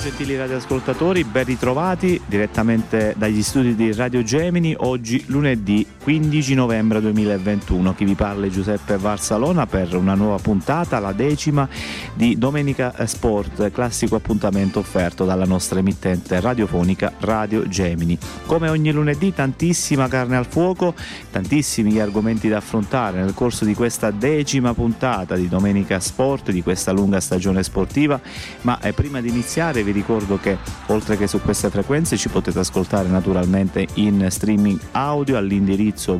gentili radioascoltatori, ben ritrovati direttamente dagli studi di Radio Gemini, oggi lunedì 15 novembre 2021. Chi vi parla è Giuseppe Varsalona per una nuova puntata, la decima di Domenica Sport, classico appuntamento offerto dalla nostra emittente radiofonica Radio Gemini. Come ogni lunedì tantissima carne al fuoco, tantissimi argomenti da affrontare nel corso di questa decima puntata di Domenica Sport, di questa lunga stagione sportiva, ma eh, prima di iniziare vi ricordo che oltre che su queste frequenze ci potete ascoltare naturalmente in streaming audio all'indirizzo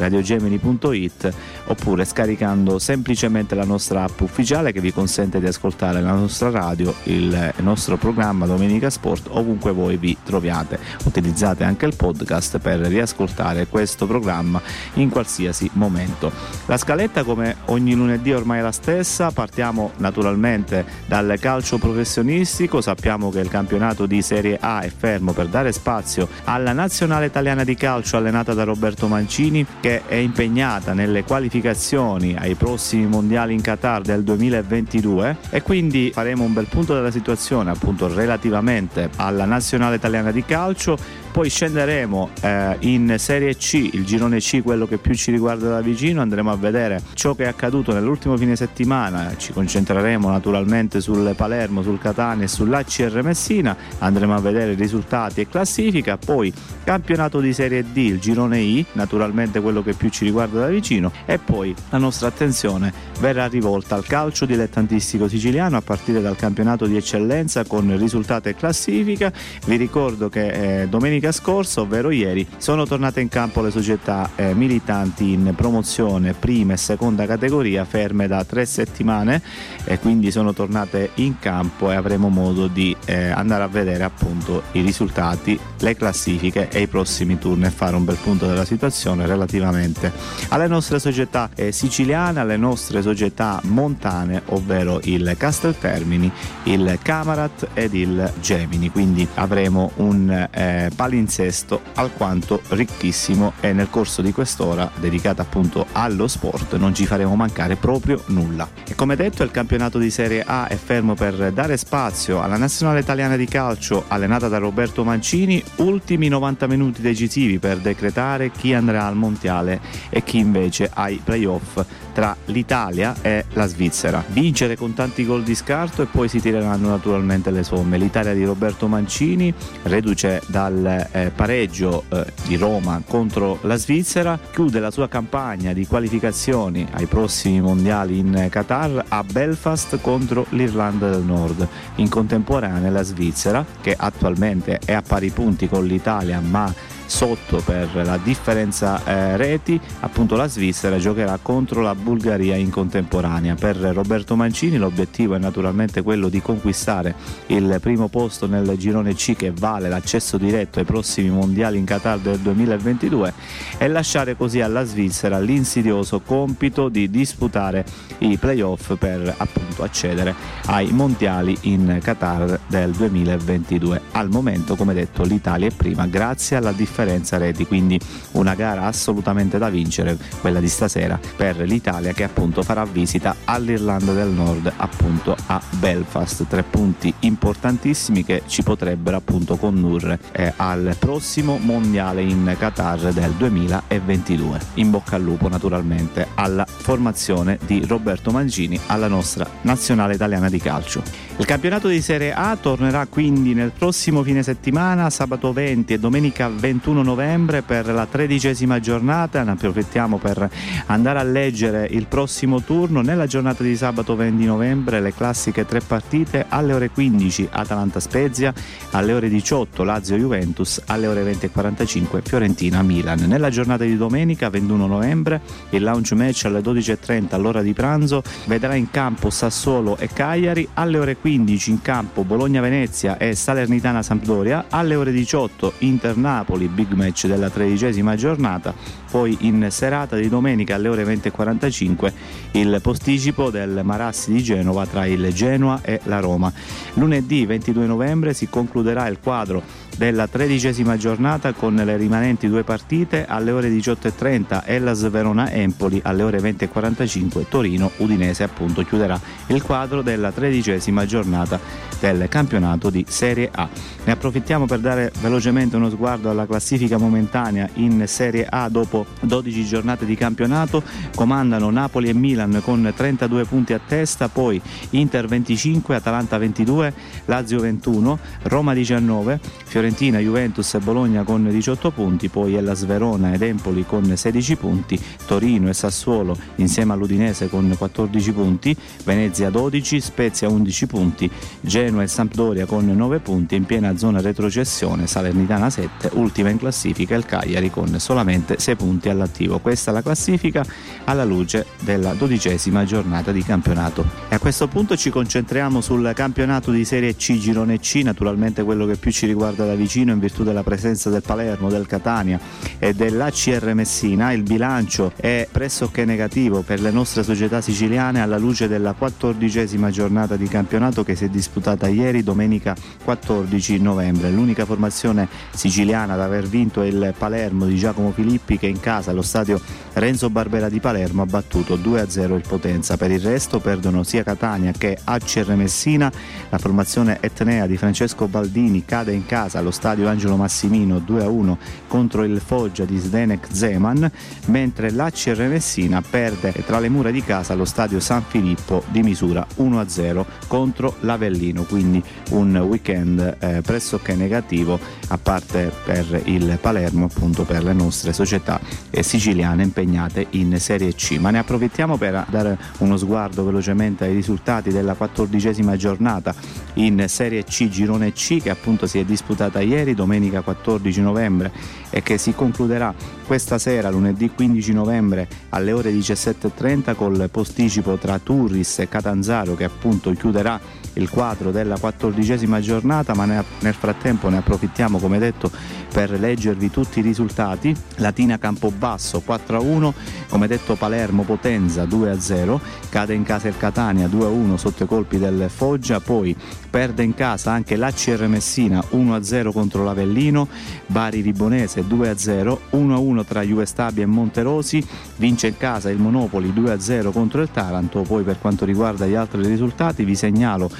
www.radiogemini.it oppure scaricando semplicemente la nostra app ufficiale che vi consente di ascoltare la nostra radio, il nostro programma Domenica Sport ovunque voi vi troviate. Utilizzate anche il podcast per riascoltare questo programma in qualsiasi momento. La scaletta come ogni lunedì ormai è la stessa, partiamo naturalmente dal calcio professionistico sappiamo che il campionato di Serie A è fermo per dare spazio alla nazionale italiana di calcio allenata da Roberto Mancini che è impegnata nelle qualificazioni ai prossimi mondiali in Qatar del 2022 e quindi faremo un bel punto della situazione appunto relativamente alla nazionale italiana di calcio poi scenderemo eh, in Serie C, il girone C, quello che più ci riguarda da vicino, andremo a vedere ciò che è accaduto nell'ultimo fine settimana, ci concentreremo naturalmente sul Palermo, sul Catania e sull'ACR Messina, andremo a vedere risultati e classifica, poi campionato di Serie D, il girone I, naturalmente quello che più ci riguarda da vicino, e poi la nostra attenzione verrà rivolta al calcio dilettantistico siciliano a partire dal campionato di eccellenza con risultati e classifica. Vi ricordo che eh, domenica domenica scorsa, ovvero ieri, sono tornate in campo le società eh, militanti in promozione prima e seconda categoria ferme da tre settimane e quindi sono tornate in campo e avremo modo di eh, andare a vedere appunto i risultati, le classifiche e i prossimi turni e fare un bel punto della situazione relativamente alle nostre società eh, siciliane, alle nostre società montane, ovvero il Casteltermini, il Camarat ed il Gemini. Quindi avremo un eh, palinsesto alquanto ricchissimo e nel corso di quest'ora dedicata appunto allo sport non ci faremo mancare proprio nulla. E come detto il campionato di Serie A è fermo per dare spazio alla nazionale italiana di calcio allenata da Roberto Mancini, ultimi 90 minuti decisivi per decretare chi andrà al mondiale e chi invece ai playoff tra l'Italia e la Svizzera. Vincere con tanti gol di scarto e poi si tireranno naturalmente le somme. L'Italia di Roberto Mancini, reduce dal eh, pareggio eh, di Roma contro la Svizzera, chiude la sua campagna di qualificazioni ai prossimi mondiali in Qatar a Belfast contro l'Irlanda del Nord. In contemporanea la Svizzera, che attualmente è a pari punti con l'Italia ma sotto per la differenza eh, reti, appunto la Svizzera giocherà contro la Bulgaria in contemporanea. Per Roberto Mancini l'obiettivo è naturalmente quello di conquistare il primo posto nel girone C che vale l'accesso diretto ai prossimi mondiali in Qatar del 2022 e lasciare così alla Svizzera l'insidioso compito di disputare i playoff per appunto accedere ai mondiali in Qatar del 2022. Al momento, come detto, l'Italia è prima grazie alla differenza differenza reti, quindi una gara assolutamente da vincere, quella di stasera per l'Italia che appunto farà visita all'Irlanda del Nord appunto a Belfast, tre punti importantissimi che ci potrebbero appunto condurre eh, al prossimo mondiale in Qatar del 2022. In bocca al lupo naturalmente alla formazione di Roberto Mangini alla nostra nazionale italiana di calcio. Il campionato di Serie A tornerà quindi nel prossimo fine settimana, sabato 20 e domenica 21 21 novembre per la tredicesima giornata, ne approfittiamo per andare a leggere il prossimo turno nella giornata di sabato 20 novembre le classiche tre partite alle ore 15 Atalanta Spezia, alle ore 18 Lazio Juventus, alle ore 20 e 45 Fiorentina Milan. Nella giornata di domenica 21 novembre il launch match alle 12.30 all'ora di pranzo vedrà in campo Sassuolo e Cagliari, alle ore 15 in campo Bologna Venezia e Salernitana Sampdoria, alle ore 18 Inter Napoli big match della tredicesima giornata, poi in serata di domenica alle ore 20.45 il posticipo del Marassi di Genova tra il Genoa e la Roma. Lunedì 22 novembre si concluderà il quadro della tredicesima giornata con le rimanenti due partite alle ore 18.30 Ellas Verona Empoli alle ore 20.45 Torino Udinese appunto chiuderà il quadro della tredicesima giornata del campionato di Serie A. Ne approfittiamo per dare velocemente uno sguardo alla classifica momentanea in Serie A dopo 12 giornate di campionato. Comandano Napoli e Milan con 32 punti a testa, poi Inter 25, Atalanta 22, Lazio 21, Roma 19, Fiorentina, Juventus e Bologna con 18 punti, poi Ellas Verona ed Empoli con 16 punti, Torino e Sassuolo insieme all'Udinese con 14 punti, Venezia 12, Spezia 11 punti, Genoa e Sampdoria con 9 punti in piena zona retrocessione, Salernitana 7, ultima in classifica il Cagliari con solamente 6 punti all'attivo. Questa è la classifica alla luce della dodicesima giornata di campionato. E a questo punto ci concentriamo sul campionato di Serie C, Girone C, naturalmente quello che più ci riguarda da vicino in virtù della presenza del Palermo, del Catania e dell'ACR Messina. Il bilancio è pressoché negativo per le nostre società siciliane alla luce della quattordicesima giornata di campionato che si è disputata ieri, domenica 14 novembre. L'unica formazione siciliana ad aver vinto è il Palermo di Giacomo Filippi che in casa allo stadio Renzo Barbera di Palermo ha battuto 2-0 il Potenza. Per il resto perdono sia Catania che ACR Messina. La formazione etnea di Francesco Baldini cade in casa allo stadio Angelo Massimino 2-1 contro il Foggia di Zdenek Zeman, mentre l'ACR Messina perde tra le mura di casa allo stadio San Filippo di misura 1-0 contro l'Avellino, quindi un weekend eh, pressoché negativo a parte per il Palermo appunto per le nostre società eh, siciliane impegnate in Serie C. Ma ne approfittiamo per dare uno sguardo velocemente ai risultati della quattordicesima giornata in Serie C Girone C che appunto si è disputata ieri domenica 14 novembre e che si concluderà questa sera lunedì 15 novembre alle ore 17.30 col posticipo tra Turris e Catanzaro che appunto chiuderà il quadro della quattordicesima giornata ma nel frattempo ne approfittiamo come detto per leggervi tutti i risultati. Latina Campobasso 4-1 come detto Palermo Potenza 2-0 cade in casa il Catania 2-1 sotto i colpi del Foggia poi perde in casa anche l'ACR Messina 1-0 contro l'Avellino Bari Ribonese 2-0 1-1 tra Juve Stabia e Monterosi vince in casa il Monopoli 2-0 contro il Taranto poi per quanto riguarda gli altri risultati vi segnalo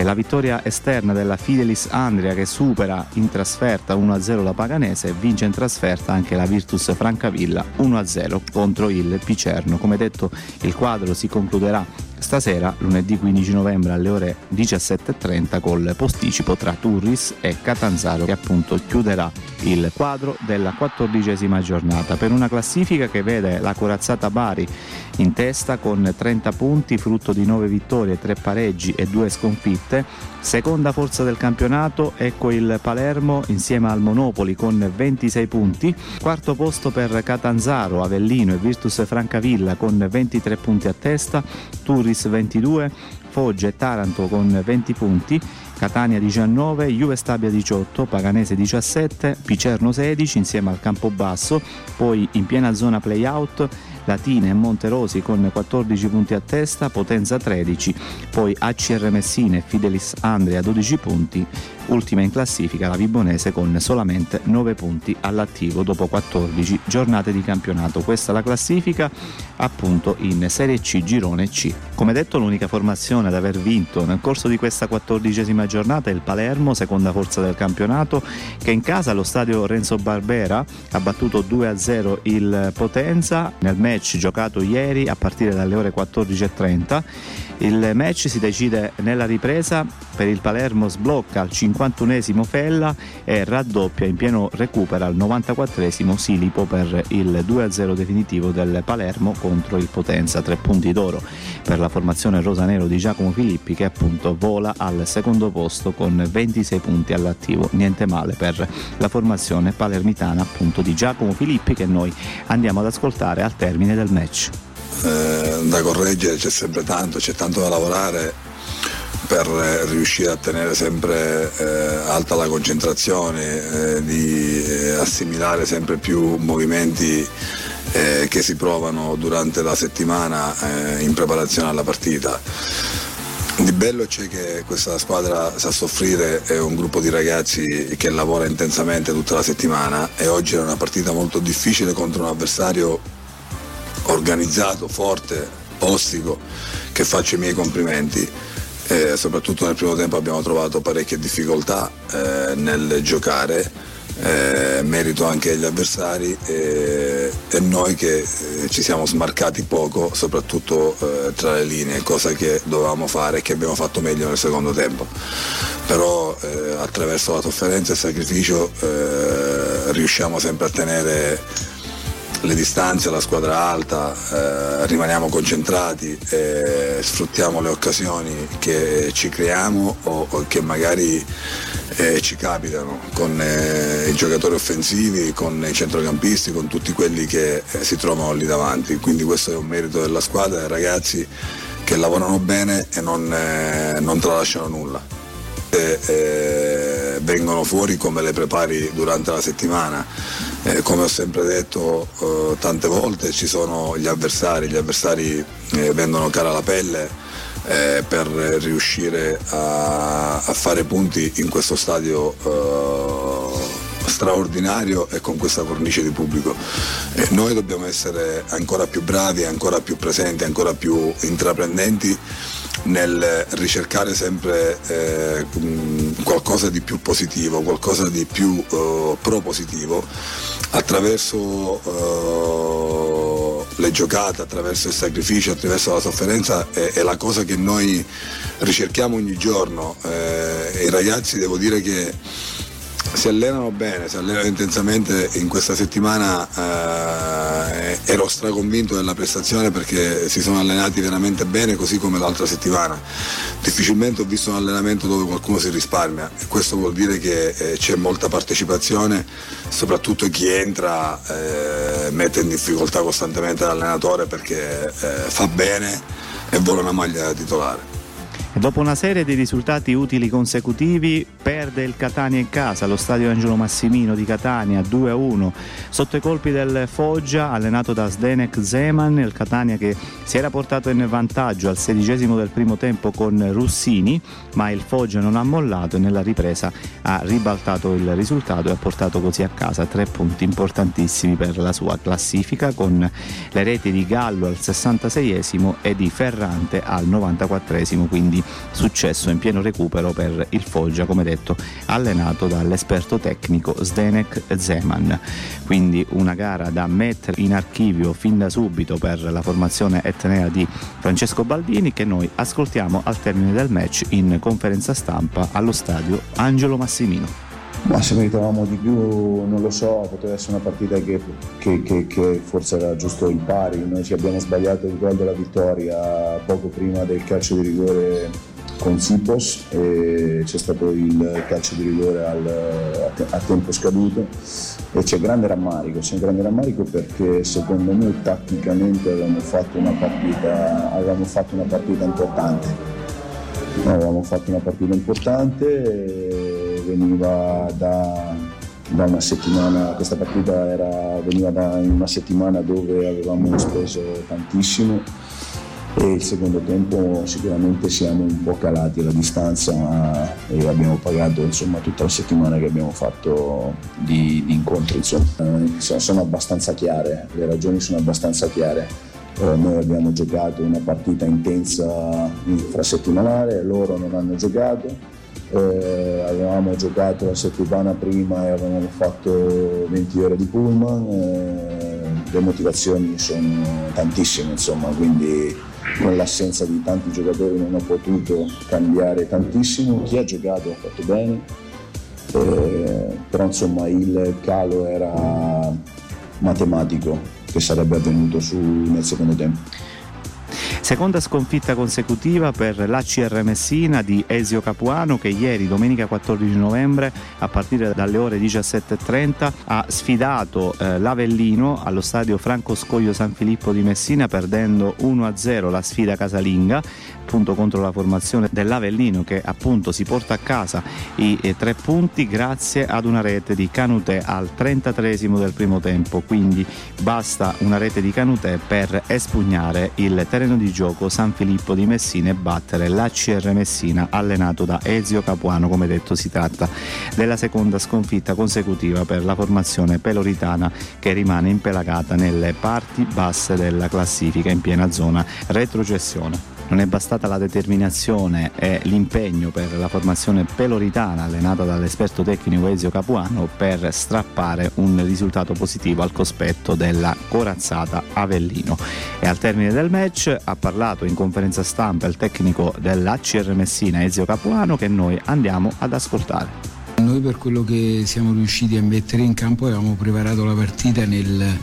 la vittoria esterna della Fidelis Andria che supera in trasferta 1-0 la Paganese e vince in trasferta anche la Virtus Francavilla 1-0 contro il Picerno. Come detto il quadro si concluderà stasera, lunedì 15 novembre alle ore 17.30 col posticipo tra Turris e Catanzaro che appunto chiuderà il quadro della quattordicesima giornata. Per una classifica che vede la corazzata Bari in testa con 30 punti frutto di 9 vittorie, 3 pareggi e 2 sconfitte seconda forza del campionato ecco il Palermo insieme al Monopoli con 26 punti. Quarto posto per Catanzaro, Avellino e Virtus Francavilla con 23 punti a testa. Turris 22 Foggia e Taranto con 20 punti. Catania 19, Juve Stabia 18, Paganese 17, Picerno 16 insieme al Campobasso, poi in piena zona playout Latina e Monterosi con 14 punti a testa, Potenza 13, poi ACR Messina e Fidelis Andrea 12 punti, ultima in classifica la Vibonese con solamente 9 punti all'attivo dopo 14 giornate di campionato. Questa è la classifica appunto in Serie C Girone C. Come detto l'unica formazione ad aver vinto nel corso di questa quattordicesima giornata è il Palermo, seconda forza del campionato, che in casa allo stadio Renzo Barbera ha battuto 2-0 il Potenza nel match giocato ieri a partire dalle ore 14.30 il match si decide nella ripresa. Per il Palermo sblocca al 51esimo Fella e raddoppia in pieno recupera al 94esimo Silipo per il 2-0 definitivo del Palermo contro il Potenza, tre punti d'oro. Per la formazione rosanero di Giacomo Filippi che appunto vola al secondo posto con 26 punti all'attivo, niente male per la formazione palermitana appunto di Giacomo Filippi che noi andiamo ad ascoltare al termine del match eh, da correggere c'è sempre tanto, c'è tanto da lavorare per riuscire a tenere sempre eh, alta la concentrazione, eh, di eh, assimilare sempre più movimenti eh, che si provano durante la settimana in preparazione alla partita. di bello c'è che questa squadra sa soffrire, è un gruppo di ragazzi che lavora intensamente tutta la settimana e oggi era una partita molto difficile contro un avversario organizzato, forte, ostico, che faccio i miei complimenti. Eh, soprattutto nel primo tempo abbiamo trovato parecchie difficoltà eh, nel giocare eh, merito anche agli avversari e, e noi che eh, ci siamo smarcati poco, soprattutto eh, tra le linee, cosa che dovevamo fare e che abbiamo fatto meglio nel secondo tempo. Però eh, attraverso la sofferenza e il sacrificio eh, riusciamo sempre a tenere le distanze, la squadra alta, eh, rimaniamo concentrati e sfruttiamo le occasioni che ci creiamo o, o che magari eh, ci capitano con eh, i giocatori offensivi, con i centrocampisti, con tutti quelli che eh, si trovano lì davanti. Quindi questo è un merito della squadra, dei ragazzi che lavorano bene e non, eh, non tralasciano nulla. E, vengono fuori come le prepari durante la settimana. Eh, come ho sempre detto eh, tante volte ci sono gli avversari, gli avversari eh, vendono cara la pelle eh, per riuscire a, a, fare punti in questo stadio eh, straordinario e con questa cornice di pubblico. Eh, noi dobbiamo essere ancora più bravi, ancora più presenti, ancora più intraprendenti nel ricercare sempre eh, qualcosa di più positivo, qualcosa di più eh, propositivo attraverso eh, le giocate, attraverso il sacrificio, attraverso la sofferenza è, è la cosa che noi ricerchiamo ogni giorno. Eh, I ragazzi devo dire che si allenano bene, si allenano intensamente. In questa settimana eh, ero straconvinto della prestazione perché si sono allenati veramente bene, così come l'altra settimana. Difficilmente ho visto un allenamento dove qualcuno si risparmia e questo vuol dire che eh, c'è molta partecipazione, soprattutto chi entra eh, mette in difficoltà costantemente l'allenatore perché eh, fa bene e vuole una maglia titolare. Dopo una serie di risultati utili consecutivi perde il Catania in casa. Allo stadio Angelo Massimino di Catania 2-1 sotto i colpi del Foggia allenato da Zdenek Zeman il Catania che si era portato in vantaggio al sedicesimo del primo tempo con Russini ma il Foggia non ha mollato e nella ripresa ha ribaltato il risultato e ha portato così a casa tre punti importantissimi per la sua classifica con le reti di Gallo al 66esimo e di Ferrante al 94esimo quindi successo in pieno recupero per il Foggia, come detto, allenato dall'esperto tecnico Zdenek Zeman. Quindi una gara da mettere in archivio fin da subito per la formazione etnea di Francesco Baldini che noi ascoltiamo al termine del match in conferenza stampa allo stadio Angelo Massimino. Ma se meritavamo di più non lo so, poteva essere una partita che, che, che, che, forse era giusto il pari, noi ci abbiamo sbagliato il gol della vittoria poco prima del calcio di rigore con Sipos e c'è stato il calcio di rigore al, a, tempo scaduto e c'è grande rammarico, c'è grande rammarico perché secondo me tatticamente avevamo fatto una partita, avevamo fatto una partita importante. avevamo fatto una partita importante veniva da, da, una settimana, questa partita era, veniva da una settimana dove avevamo speso tantissimo e il secondo tempo sicuramente siamo un po' calati alla distanza e abbiamo pagato insomma, tutta la settimana che abbiamo fatto di, di incontri. Insomma. Sono abbastanza chiare, le ragioni sono abbastanza chiare. Eh, noi abbiamo giocato una partita intensa infrasettimanale, loro non hanno giocato eh, avevamo giocato la settimana prima e avevamo fatto 20 ore di pullman, eh, le motivazioni sono tantissime insomma, quindi con l'assenza di tanti giocatori non ho potuto cambiare tantissimo, chi ha giocato ha fatto bene, eh, però insomma il calo era matematico che sarebbe avvenuto su, nel secondo tempo. Seconda sconfitta consecutiva per l'ACR Messina di Esio Capuano che ieri, domenica 14 novembre, a partire dalle ore 17.30 ha sfidato eh, l'Avellino allo stadio Franco Scoglio San Filippo di Messina perdendo 1-0 la sfida casalinga appunto contro la formazione dell'Avellino che appunto si porta a casa i eh, tre punti grazie ad una rete di Canutè al 33 del primo tempo. Quindi basta una rete di Canutè per espugnare il terreno di gioco gioco San Filippo di Messina e battere l'ACR Messina allenato da Ezio Capuano. Come detto si tratta della seconda sconfitta consecutiva per la formazione peloritana che rimane impelagata nelle parti basse della classifica in piena zona retrocessione non è bastata la determinazione e l'impegno per la formazione peloritana allenata dall'esperto tecnico Ezio Capuano per strappare un risultato positivo al cospetto della corazzata Avellino. E al termine del match ha parlato in conferenza stampa il tecnico dell'ACR Messina Ezio Capuano che noi andiamo ad ascoltare. Noi per quello che siamo riusciti a mettere in campo avevamo preparato la partita nel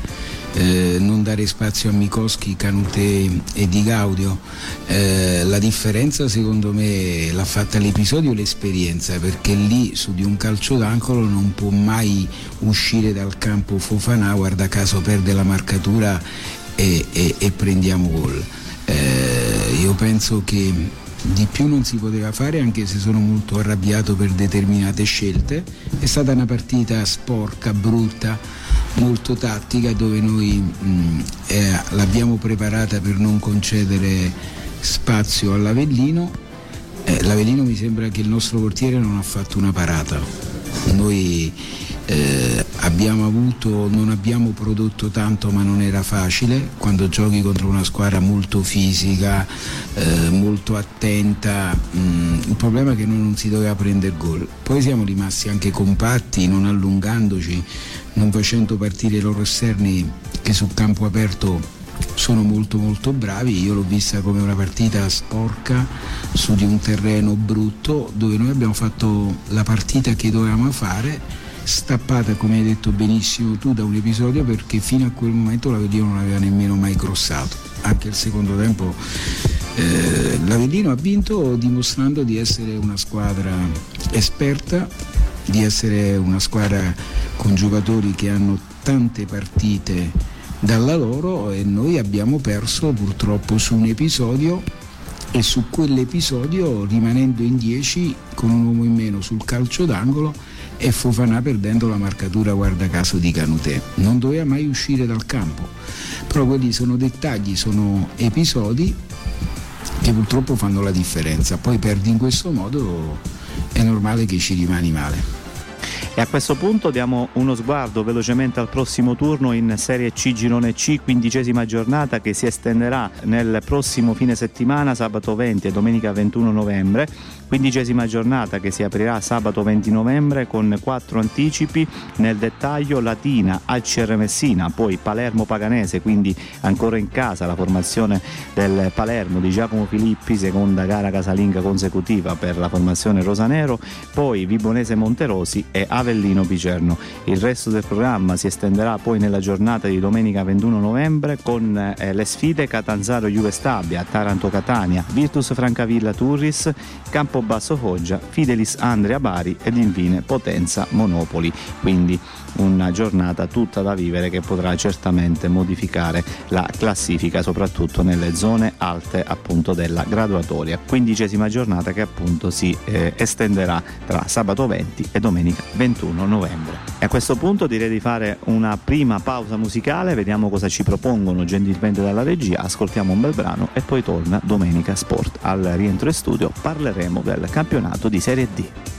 eh, non dare spazio a Mikowski, Canute e Di Gaudio. Eh, la differenza secondo me l'ha fatta l'episodio e l'esperienza perché lì su di un calcio d'angolo non può mai uscire dal campo Fofana, guarda caso perde la marcatura e, e, e prendiamo gol. Eh, io penso che di più non si poteva fare anche se sono molto arrabbiato per determinate scelte. È stata una partita sporca, brutta, molto tattica dove noi mh, eh, l'abbiamo preparata per non concedere spazio all'Avellino. Eh, L'Avellino mi sembra che il nostro portiere non ha fatto una parata. Noi eh, abbiamo avuto, non abbiamo prodotto tanto ma non era facile quando giochi contro una squadra molto fisica, eh, molto attenta, mm, il problema è che noi non si doveva prendere gol. Poi siamo rimasti anche compatti, non allungandoci, non facendo partire i loro esterni che sul campo aperto sono molto molto bravi, io l'ho vista come una partita sporca su di un terreno brutto dove noi abbiamo fatto la partita che dovevamo fare stappata, come hai detto benissimo tu, da un episodio perché fino a quel momento l'Avellino non aveva nemmeno mai crossato. Anche il secondo tempo eh, l'Avellino ha vinto dimostrando di essere una squadra esperta, di essere una squadra con giocatori che hanno tante partite dalla loro e noi abbiamo perso purtroppo su un episodio e su quell'episodio rimanendo in 10 con un uomo in meno sul calcio d'angolo e Fofana perdendo la marcatura guarda caso di Canutè. Non doveva mai uscire dal campo, però quelli sono dettagli, sono episodi che purtroppo fanno la differenza. Poi perdi in questo modo, è normale che ci rimani male. E a questo punto diamo uno sguardo velocemente al prossimo turno in Serie C Girone C, quindicesima giornata che si estenderà nel prossimo fine settimana, sabato 20 e domenica 21 novembre. Quindicesima giornata che si aprirà sabato 20 novembre con quattro anticipi, nel dettaglio Latina, Alcer Messina, poi Palermo Paganese, quindi ancora in casa la formazione del Palermo di Giacomo Filippi, seconda gara casalinga consecutiva per la formazione rosanero, poi Vibonese Monterosi e Avellino Picerno. Il resto del programma si estenderà poi nella giornata di domenica 21 novembre con eh, le sfide Catanzaro Juve Stabia, Taranto Catania, Virtus Francavilla Turris, Campobasso Foggia, Fidelis Andrea Bari ed infine Potenza Monopoli. Quindi una giornata tutta da vivere che potrà certamente modificare la classifica soprattutto nelle zone alte appunto della graduatoria. Quindicesima giornata che appunto si eh, estenderà tra sabato 20 e domenica 21 novembre. E a questo punto direi di fare una prima pausa musicale, vediamo cosa ci propongono gentilmente dalla regia, ascoltiamo un bel brano e poi torna Domenica Sport. Al rientro in studio parleremo del campionato di Serie D.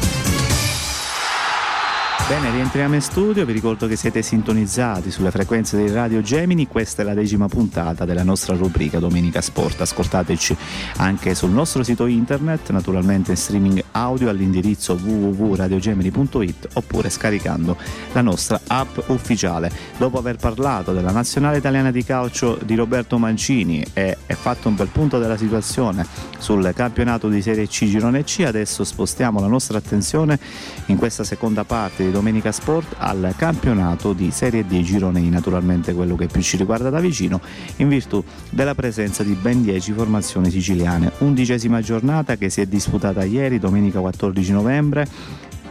Bene, rientriamo in studio, vi ricordo che siete sintonizzati sulle frequenze di Radio Gemini, questa è la decima puntata della nostra rubrica Domenica Sport, ascoltateci anche sul nostro sito internet, naturalmente in streaming audio all'indirizzo www.radiogemini.it oppure scaricando la nostra app ufficiale. Dopo aver parlato della nazionale italiana di calcio di Roberto Mancini e, e fatto un bel punto della situazione sul campionato di Serie C Girone C, adesso spostiamo la nostra attenzione in questa seconda parte di Domenica Sport al campionato di Serie D Girone naturalmente quello che più ci riguarda da vicino, in virtù della presenza di ben 10 formazioni siciliane. Undicesima giornata che si è disputata ieri, domenica 14 novembre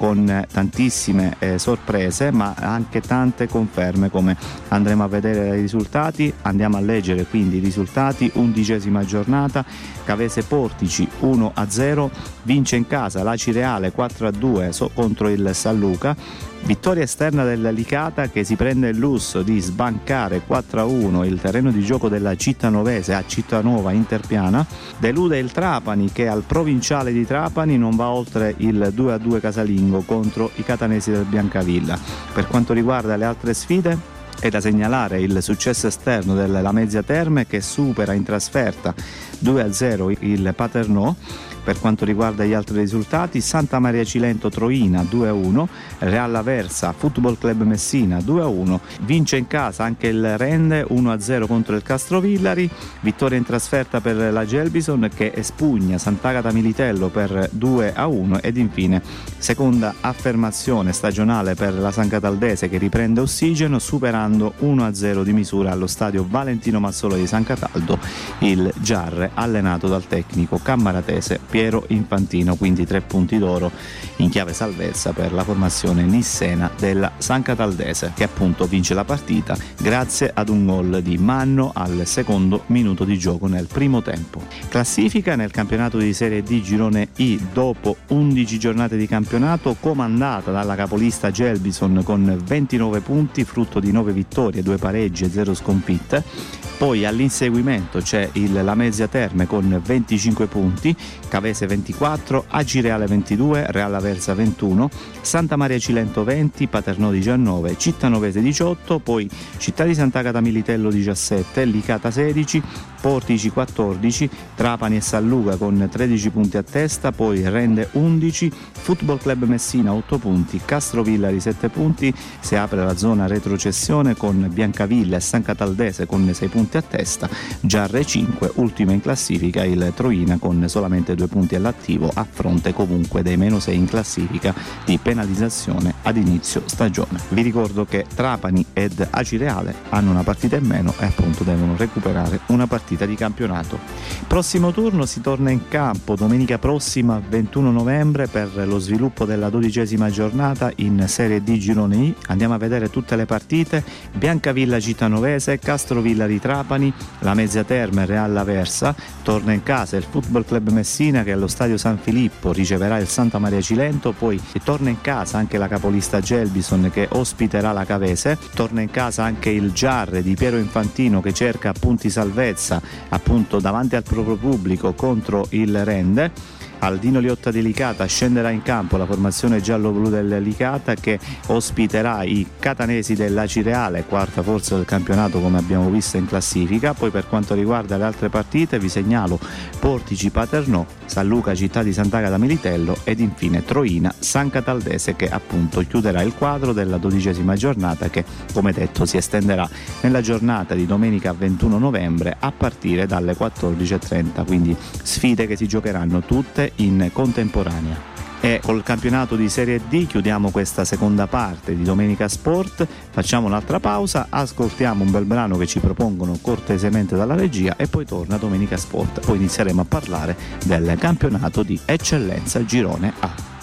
con tantissime eh, sorprese ma anche tante conferme come andremo a vedere dai risultati. Andiamo a leggere quindi i risultati. Undicesima giornata Cavese Portici 1 a 0 vince in casa la Cireale 4 a 2 contro il San Luca Vittoria esterna del Licata che si prende il lusso di sbancare 4-1 il terreno di gioco della Cittanovese a Cittanova Interpiana. Delude il Trapani che al provinciale di Trapani non va oltre il 2-2 casalingo contro i catanesi del Biancavilla. Per quanto riguarda le altre sfide, è da segnalare il successo esterno della Mezzia Terme che supera in trasferta 2-0 il Paternò per quanto riguarda gli altri risultati, Santa Maria Cilento Troina 2-1, Real Aversa Football Club Messina 2-1, vince in casa anche il Rende 1-0 contro il Castrovillari, vittoria in trasferta per la Gelbison che espugna Sant'Agata Militello per 2-1 ed infine seconda affermazione stagionale per la San Cataldese che riprende ossigeno superando 1-0 di misura allo stadio Valentino Mazzolo di San Cataldo, il Giarre allenato dal tecnico cammaratese Piero Infantino, quindi tre punti d'oro in chiave salvezza per la formazione nissena della San Cataldese che appunto vince la partita grazie ad un gol di Manno al secondo minuto di gioco nel primo tempo. Classifica nel campionato di Serie D Girone I dopo 11 giornate di campionato comandata dalla capolista Gelbison con 29 punti frutto di 9 vittorie, 2 pareggi e 0 sconfitte poi all'inseguimento c'è il Lamezia Terme con 25 punti, Cavese 24, Agireale 22, Real Aversa 21, Santa Maria Cilento 20, Paternò 19, Cittanovese 18, poi Città di Sant'Agata Militello 17, Licata 16, Portici 14, Trapani e San Luca con 13 punti a testa, poi Rende 11, Football Club Messina 8 punti, Castrovillari 7 punti, si apre la zona retrocessione con Biancavilla e San Cataldese con 6 punti a testa, Giarre 5, ultima in classifica il Troina con solamente due punti all'attivo a fronte comunque dei meno 6 in classifica di penalizzazione ad inizio stagione. Vi ricordo che Trapani ed Acireale hanno una partita in meno e appunto devono recuperare una partita di campionato. Prossimo turno si torna in campo domenica prossima 21 novembre per lo sviluppo della dodicesima giornata in Serie D Girone I. Andiamo a vedere tutte le partite. Biancavilla Cittanovese, Castrovilla di Trapani, Trapani, la Mezzia Terme Real Aversa, torna in casa il Football Club Messina che allo stadio San Filippo riceverà il Santa Maria Cilento, poi torna in casa anche la capolista Gelbison che ospiterà la Cavese, torna in casa anche il Giarre di Piero Infantino che cerca punti salvezza appunto davanti al proprio pubblico contro il Rende al Dino Liotta Delicata scenderà in campo la formazione giallo-blu del Licata che ospiterà i catanesi della Cireale, quarta forza del campionato come abbiamo visto in classifica. Poi per quanto riguarda le altre partite vi segnalo Portici Paternò, San Luca Città di Sant'Agata Militello ed infine Troina San Cataldese che appunto chiuderà il quadro della dodicesima giornata che come detto si estenderà nella giornata di domenica 21 novembre a partire dalle 14.30 quindi sfide che si giocheranno tutte in contemporanea. E col campionato di Serie D chiudiamo questa seconda parte di Domenica Sport, facciamo un'altra pausa, ascoltiamo un bel brano che ci propongono cortesemente dalla regia e poi torna Domenica Sport. Poi inizieremo a parlare del campionato di eccellenza Girone A.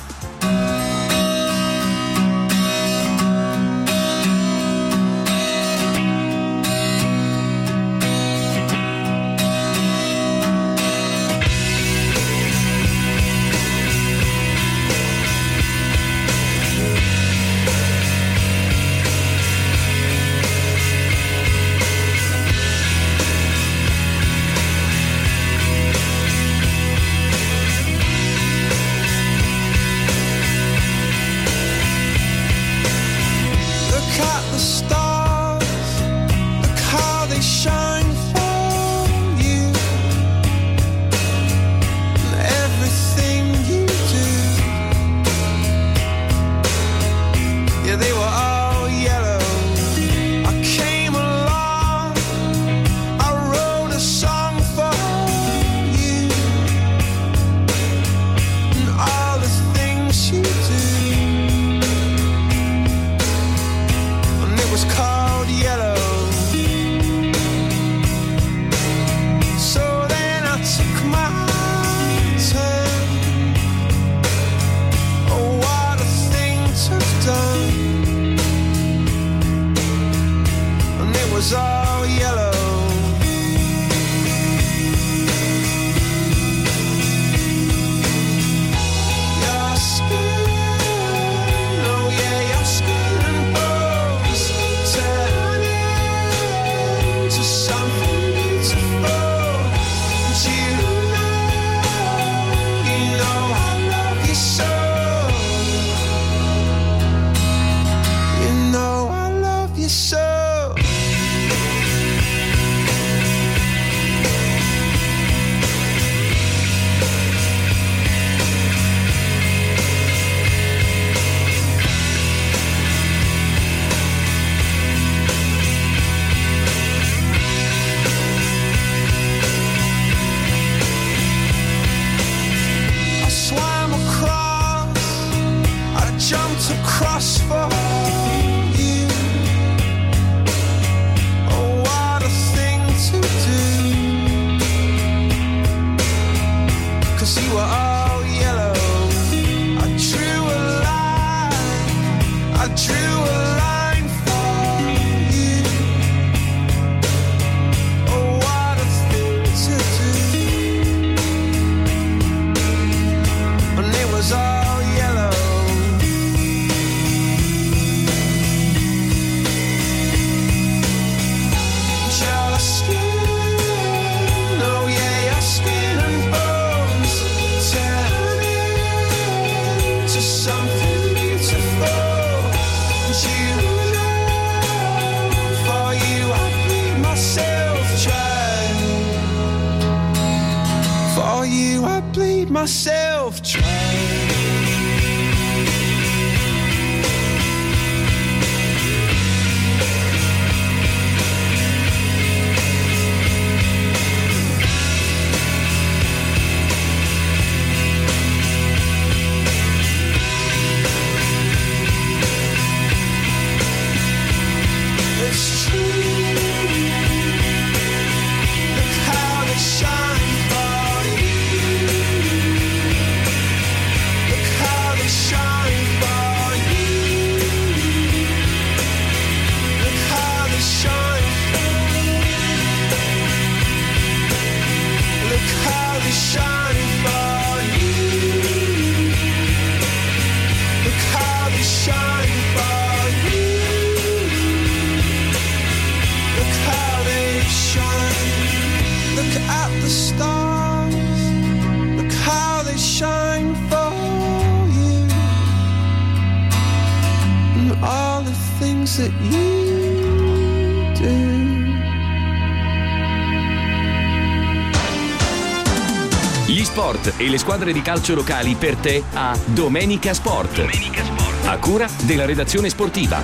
le squadre di calcio locali per te a Domenica Sport. Domenica Sport. A cura della redazione sportiva.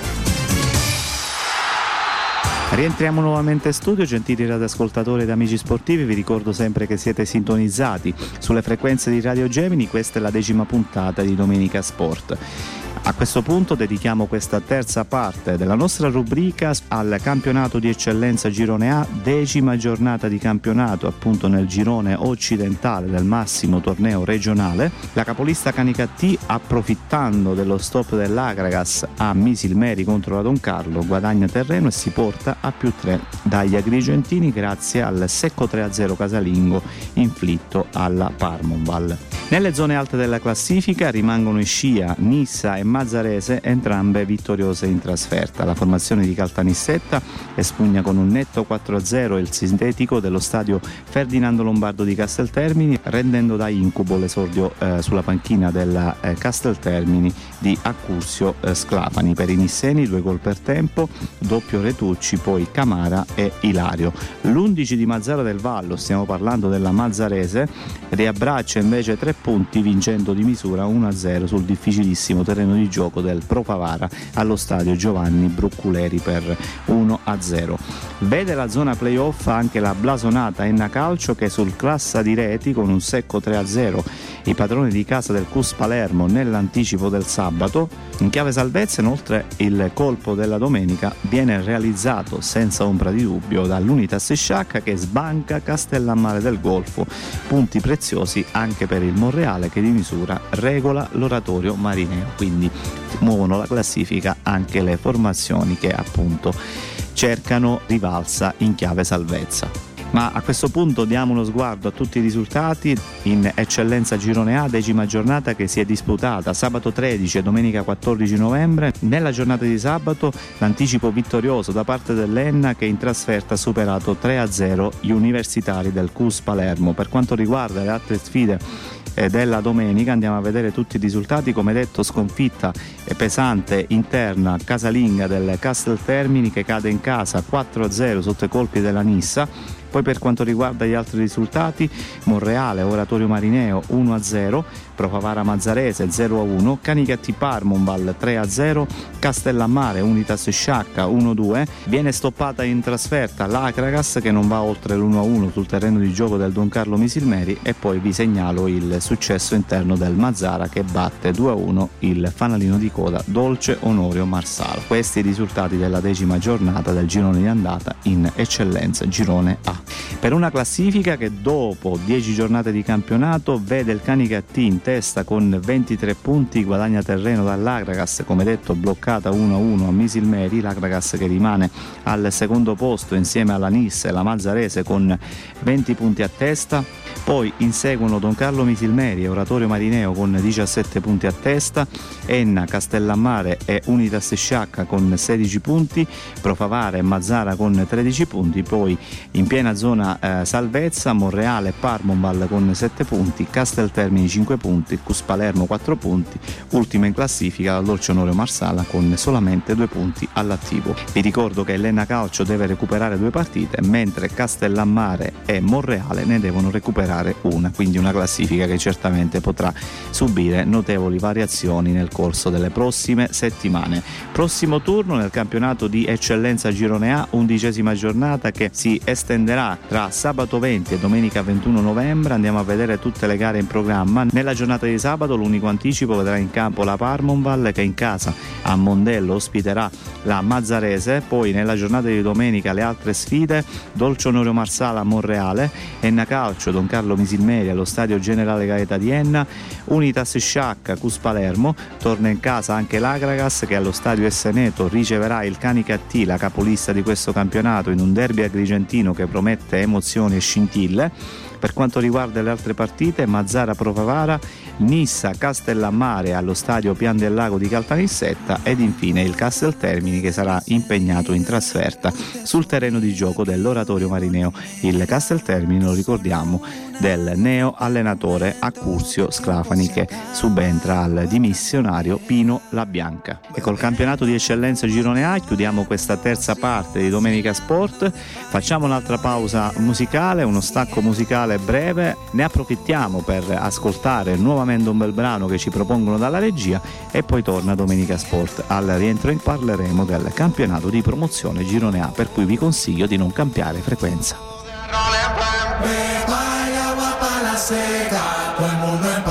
Rientriamo nuovamente in studio, gentili radioascoltatori ed amici sportivi, vi ricordo sempre che siete sintonizzati sulle frequenze di Radio Gemini, questa è la decima puntata di Domenica Sport. A questo punto dedichiamo questa terza parte della nostra rubrica al campionato di eccellenza Girone A, decima giornata di campionato appunto nel girone occidentale del massimo torneo regionale. La capolista Canica T, approfittando dello stop dell'Agragas a Misilmeri contro la Don Carlo, guadagna terreno e si porta a più 3 dagli agrigentini grazie al secco 3-0 casalingo inflitto alla Parmonval. Nelle zone alte della classifica rimangono i Scia, Nissa e Mazzarese, entrambe vittoriose in trasferta. La formazione di Caltanissetta espugna con un netto 4-0 il sintetico dello stadio Ferdinando Lombardo di Casteltermini, rendendo da incubo l'esordio eh, sulla panchina della eh, Casteltermini di Accursio eh, Sclafani. Per i nisseni due gol per tempo, doppio Retucci, poi Camara e Ilario. L'11 di Mazzara del Vallo, stiamo parlando della Mazzarese, riabbraccia invece tre punti vincendo di misura 1-0 sul difficilissimo terreno di gioco del Pro Favara allo stadio Giovanni Brucculeri per 1-0. Vede la zona playoff anche la blasonata Enna Calcio che sul classa di reti con un secco 3-0 i padroni di casa del Cus Palermo nell'anticipo del sabato. In chiave salvezza inoltre il colpo della domenica viene realizzato senza ombra di dubbio dall'Unitas Sciacca che sbanca Castellammare del Golfo, punti preziosi anche per il Monreale che di misura regola l'oratorio marineo, quindi muovono la classifica anche le formazioni che appunto cercano rivalsa in chiave salvezza. Ma a questo punto diamo uno sguardo a tutti i risultati in eccellenza girone A, decima giornata che si è disputata sabato 13 e domenica 14 novembre. Nella giornata di sabato l'anticipo vittorioso da parte dell'Enna che in trasferta ha superato 3-0 gli universitari del CUS Palermo. Per quanto riguarda le altre sfide della domenica. Andiamo a vedere tutti i risultati. Come detto sconfitta pesante interna casalinga del Castel Termini che cade in casa 4-0 sotto i colpi della Nissa. Poi per quanto riguarda gli altri risultati, Monreale, Oratorio Marineo 1-0, Profavara Mazzarese 0-1, Canicatti Parmonval 3-0, Castellammare Unitas Sciacca 1-2, viene stoppata in trasferta l'Acragas che non va oltre l'1-1 sul terreno di gioco del Don Carlo Misilmeri e poi vi segnalo il successo interno del Mazzara che batte 2-1 il fanalino di coda Dolce Onorio Marsala. Questi i risultati della decima giornata del girone di andata in eccellenza girone A. per una classifica che dopo 10 giornate di campionato vede il Canicattì in testa con 23 punti, guadagna terreno dall'Agragas, come detto bloccata 1-1 a Misilmeri, l'Agragas che rimane al secondo posto insieme alla Nis e la Mazzarese con 20 punti a testa, poi inseguono Don Carlo Misilmeri e Oratorio Marineo con 17 punti a testa, Enna, Castellammare e Unitas Sciacca con 16 punti, Profavare e Mazzara con 13 punti, poi in piena zona eh, salvezza, Monreale e Parmonval con 7 punti, Casteltermini 5 punti, Cus Palermo 4 punti, ultima in classifica la Dolce Onorio Marsala con solamente 2 punti all'attivo. Vi ricordo che Elena Calcio deve recuperare due partite, mentre Castellammare e Monreale ne devono recuperare una, quindi una classifica che certamente potrà subire notevoli variazioni nel corso delle prossime settimane. Prossimo turno nel campionato di eccellenza Girone A, undicesima giornata che si estenderà tra sabato 20 e domenica 21 novembre andiamo a vedere tutte le gare in programma. Nella giornata di sabato l'unico anticipo vedrà in campo la Parmonval che in casa a Mondello ospiterà la Mazzarese, poi nella giornata di domenica le altre sfide Dolce Onorio Marsala a Monreale, Enna Calcio Don Carlo Misilmeri allo Stadio Generale Gaeta di Enna, Unitas Sciacca Cus Palermo, torna in casa anche l'Agragas che allo Stadio Esseneto riceverà il Canicattì, la capolista di questo campionato in un derby agrigentino che promette emozioni e scintille. Per quanto riguarda le altre partite, Mazzara Provavara, Nissa Castellammare allo stadio Pian del Lago di Caltanissetta ed infine il Castel Termini che sarà impegnato in trasferta sul terreno di gioco dell'Oratorio Marineo. Il Castel Termini, lo ricordiamo, del neo allenatore Accursio Sclafani che subentra al dimissionario Pino La Bianca. E col campionato di eccellenza Girone A chiudiamo questa terza parte di Domenica Sport. Facciamo un'altra pausa musicale, uno stacco musicale breve, ne approfittiamo per ascoltare nuovamente un bel brano che ci propongono dalla regia e poi torna Domenica Sport. Al rientro parleremo del campionato di promozione Girone A per cui vi consiglio di non cambiare frequenza. seca, todo el mundo en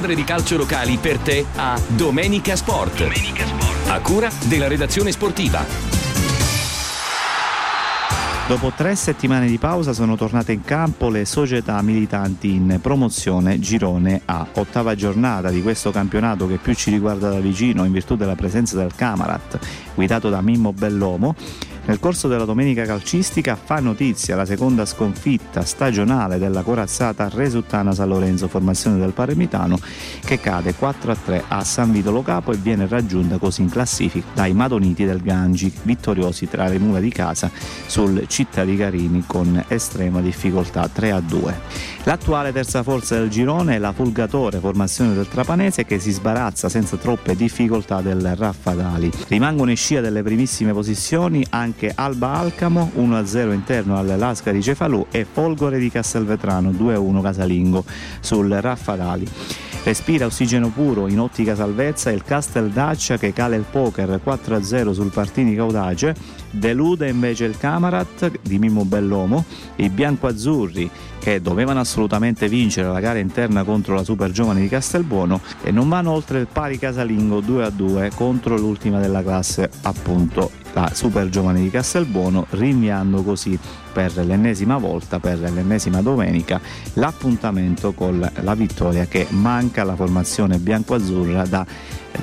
squadre di calcio locali per te a Domenica Sport. A cura della redazione sportiva. Dopo tre settimane di pausa sono tornate in campo le società militanti in promozione Girone A, ottava giornata di questo campionato che più ci riguarda da vicino in virtù della presenza del Camarat, guidato da Mimmo Bellomo. Nel corso della domenica calcistica fa notizia la seconda sconfitta stagionale della corazzata Resuttana San Lorenzo, formazione del Paremitano, che cade 4-3 a San Vito Lo Capo e viene raggiunta così in classifica dai Madoniti del Gangi, vittoriosi tra le mura di casa sul Città di Carini con estrema difficoltà 3-2. L'attuale terza forza del girone è la Fulgatore, formazione del Trapanese che si sbarazza senza troppe difficoltà del Raffadali. Rimangono in scia delle primissime posizioni anche Alba Alcamo 1-0 interno al Lascari Cefalù e Folgore di Castelvetrano 2-1 casalingo sul Raffadali. Respira ossigeno puro in ottica salvezza il Castel Dacia che cala il poker 4-0 sul Partini Caudace, delude invece il Camarat di Mimmo Bellomo, i biancoazzurri che dovevano assolutamente vincere la gara interna contro la Super Giovane di Castelbuono e non vanno oltre il pari casalingo 2-2 contro l'ultima della classe appunto la Super Giovane di Castelbuono rinviando così per l'ennesima volta, per l'ennesima domenica, l'appuntamento con la vittoria che manca alla formazione bianco-azzurra da,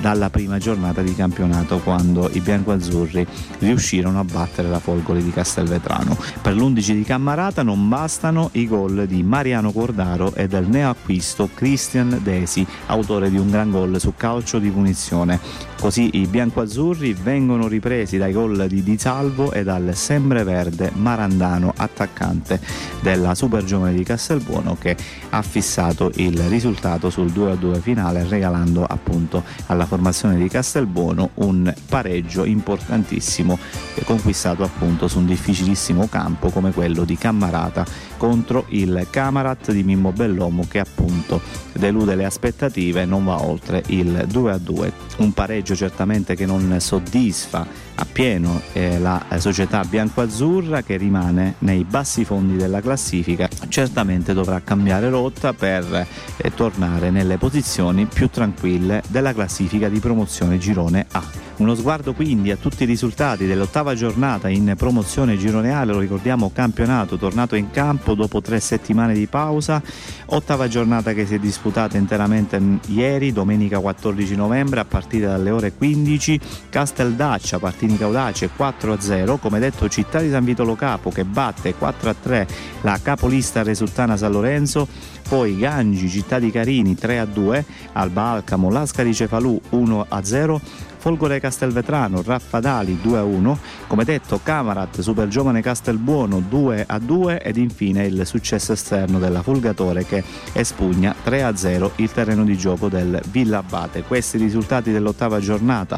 dalla prima giornata di campionato quando i bianco-azzurri riuscirono a battere la Folgore di Castelvetrano. Per l'11 di Cammarata non bastano i gol di Mariano Cordaro e del neoacquisto Christian Desi, autore di un gran gol su calcio di punizione. Così i bianco-azzurri vengono ripresi dai gol di Di Salvo e dal sempreverde Marandano, attaccante della Super Giovane di Castelbuono, che ha fissato il risultato sul 2-2 finale, regalando appunto alla formazione di Castelbuono un pareggio importantissimo eh, conquistato appunto su un difficilissimo campo come quello di Cammarata contro il Camarat di Mimmo Bellomo che appunto delude le aspettative non va oltre il 2-2. Un pareggio certamente che non soddisfa appieno eh, la società bianco-azzurra che rimane nei bassi fondi della classifica. Certamente dovrà cambiare rotta per eh, tornare nelle posizioni più tranquille della classifica di promozione girone A. Uno sguardo quindi a tutti i risultati dell'ottava giornata in promozione girone A, lo ricordiamo campionato tornato in campo dopo tre settimane di pausa, ottava giornata che si è disputata interamente ieri, domenica 14 novembre a partire dalle ore 15, Casteldaccia, Partini Caudace 4-0, come detto Città di San Vito Lo Capo che batte 4-3 la capolista Resultana San Lorenzo, poi Gangi, Città di Carini 3-2, Alba Alcamo, Lascari Cefalù 1-0, Folgore Castelvetrano, Raffadali 2-1, come detto Camarat, Super Giovane Castelbuono 2-2 ed infine il successo esterno della Fulgatore che espugna 3-0 il terreno di gioco del Villa Abate. Questi risultati dell'ottava giornata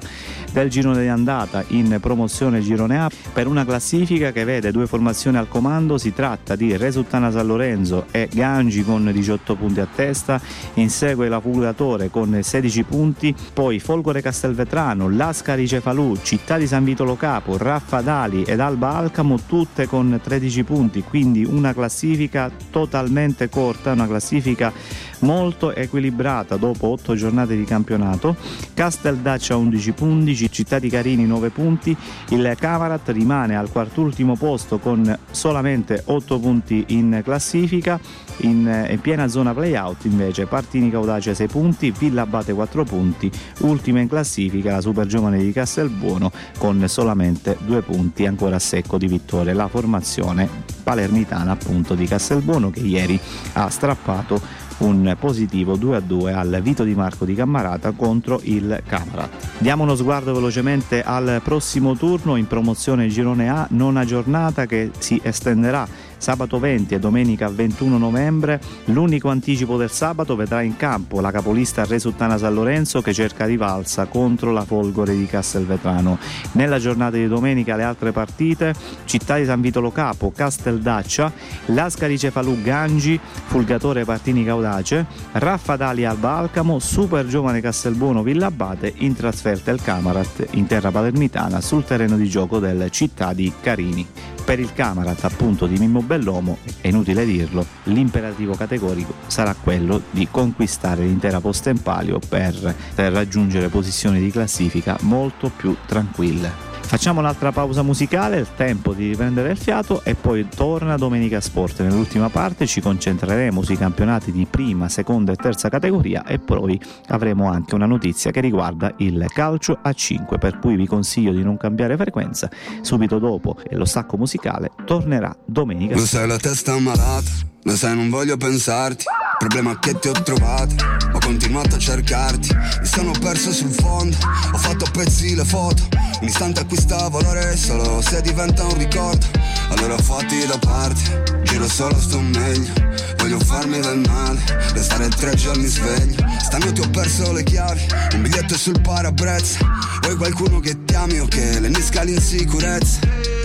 del girone di andata in promozione girone A. Per una classifica che vede due formazioni al comando, si tratta di Resultana San Lorenzo e Gangi con 18 punti a testa, insegue la Fulgatore con 16 punti, poi Folgore Castelvetrano Lascari Cefalù, Città di San Vito Lo Capo, Raffadali ed Alba Alcamo tutte con 13 punti, quindi una classifica totalmente corta, una classifica molto equilibrata dopo 8 giornate di campionato. Casteldaccia 11 punti, Città di Carini 9 punti, il Camarat rimane al quartultimo posto con solamente 8 punti in classifica, in, in piena zona playout invece Partini Caudace 6 punti, Villa Abate 4 punti, ultima in classifica la Super Giovane di Castelbuono con solamente 2 punti ancora a secco di vittorie. La formazione palermitana appunto di Castelbuono che ieri ha strappato un positivo 2-2 al Vito Di Marco di Cammarata contro il Camara. Diamo uno sguardo velocemente al prossimo turno in promozione Girone A, nona giornata che si estenderà sabato 20 e domenica 21 novembre. L'unico anticipo del sabato vedrà in campo la capolista Resuttana San Lorenzo che cerca rivalsa contro la Folgore di Castelvetrano. Nella giornata di domenica le altre partite, Città di San Vitolo Capo, Casteldaccia, Lascari Cefalù Gangi, Fulgatore Partini Caudace, Raffadali Alba Alcamo, Super Giovane Castelbuono Villabate in trasferta il Camarat in terra palermitana sul terreno di gioco del Città di Carini. Per il Camarat appunto di Mimmo Bellomo, è inutile dirlo, l'imperativo categorico sarà quello di conquistare l'intera posta in palio per, per raggiungere posizioni di classifica molto più tranquille. Facciamo un'altra pausa musicale, il tempo di riprendere il fiato e poi torna Domenica Sport. Nell'ultima parte ci concentreremo sui campionati di prima, seconda e terza categoria e poi avremo anche una notizia che riguarda il calcio a 5, per cui vi consiglio di non cambiare frequenza. Subito dopo lo stacco musicale tornerà Domenica Sport. sai la testa malata, lo sai non voglio pensarti Problema che ti ho trovato, ho continuato a cercarti Mi sono perso sul fondo, ho fatto pezzi le foto Un istante acquista valore solo se diventa un ricordo Allora fatti da parte, giro solo sto meglio Voglio farmi del male, restare tre giorni sveglio Stanotte ho perso le chiavi, un biglietto sul parabrezza Vuoi qualcuno che ti ami o che le nisca l'insicurezza?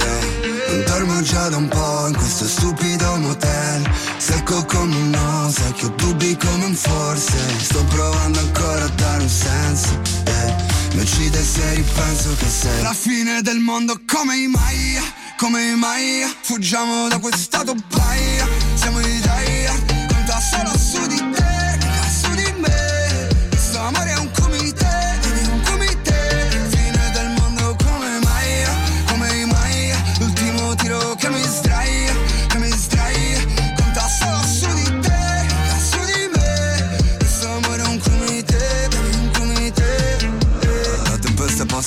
Non dormo già da un po' in questo stupido motel. Secco come un no, sai ho dubbi come un forse. Sto provando ancora a dare un senso eh. Mi uccide se ripenso che sei La fine del mondo come i Maya Come i Maya. Fuggiamo da questato paia Siamo i Daya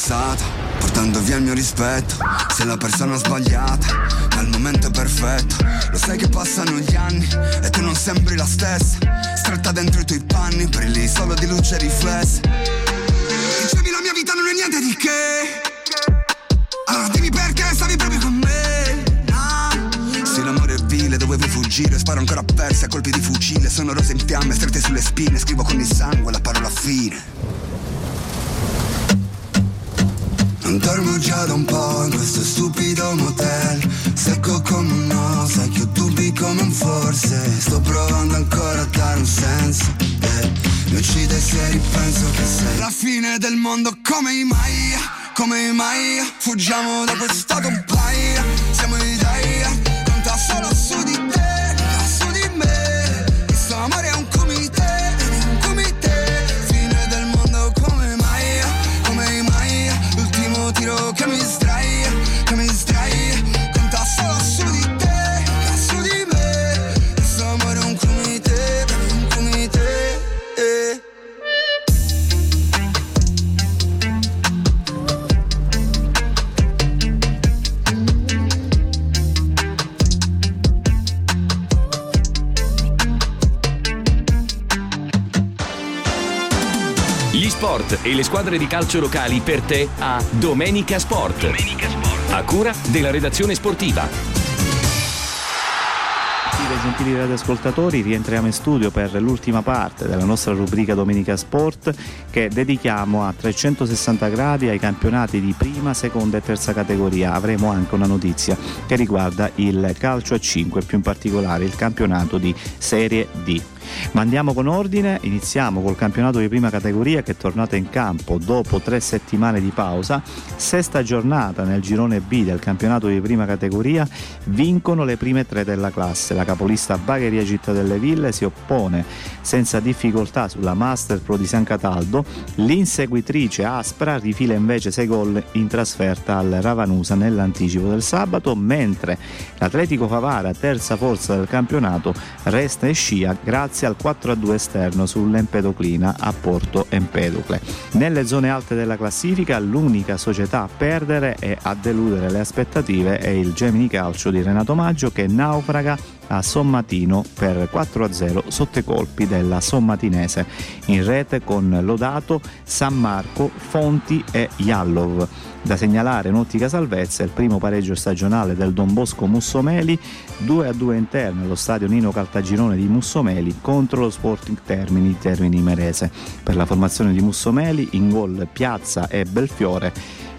passata Portando via il mio rispetto. Sei la persona sbagliata Ma il momento è perfetto. Lo sai che passano gli anni E tu non sembri la stessa. Stretta dentro i tuoi panni Brilli solo di luce riflessa Dicevi la mia vita non è niente di che. Allora dimmi perché stavi proprio con me. Ah, l'amore è vile, dovevo fuggire Sparo ancora persi a colpi di fucile. Sono rose in fiamme, strette sulle spine Scrivo con il sangue la parola fine Non dormo già da un po' in questo stupido motel. Secco come un no, sai che ho dubbi come un forse. Sto provando ancora a dare un senso eh. Mi uccide se ripenso che sei La fine del mondo. Come i Maya Come i Maya Fuggiamo da questato paia sport e le squadre di calcio locali per te a Domenica Sport. A cura della redazione sportiva. Gentili radioascoltatori, rientriamo in studio per l'ultima parte della nostra rubrica Domenica Sport che dedichiamo a 360 gradi ai campionati di prima, seconda e terza categoria. Avremo anche una notizia che riguarda il calcio a 5, più in particolare il campionato di Serie D. Ma andiamo con ordine, iniziamo col campionato di prima categoria che è tornato in campo dopo tre settimane di pausa, sesta giornata nel girone B del campionato di prima categoria, vincono le prime tre della classe, la capolista Bagheria Città delle Ville si oppone senza difficoltà sulla Master Pro di San Cataldo, l'inseguitrice Aspra rifila invece 6 gol in trasferta al Ravanusa nell'anticipo del sabato, mentre l'Atletico Favara, terza forza del campionato, resta in scia grazie al 4-2 esterno sull'Empedoclina a Porto Empedocle. Nelle zone alte della classifica l'unica società a perdere e a deludere le aspettative è il Gemini Calcio di Renato Maggio che naufraga a Sommatino per 4-0 sotto i colpi della Sommatinese in rete con Lodato, San Marco, Fonti e Jallov. Da segnalare in ottica salvezza il primo pareggio stagionale del Don Bosco Mussomeli 2-2 interno allo stadio Nino Caltagirone di Mussomeli contro lo Sporting Termini Termini Merese. Per la formazione di Mussomeli in gol Piazza e Belfiore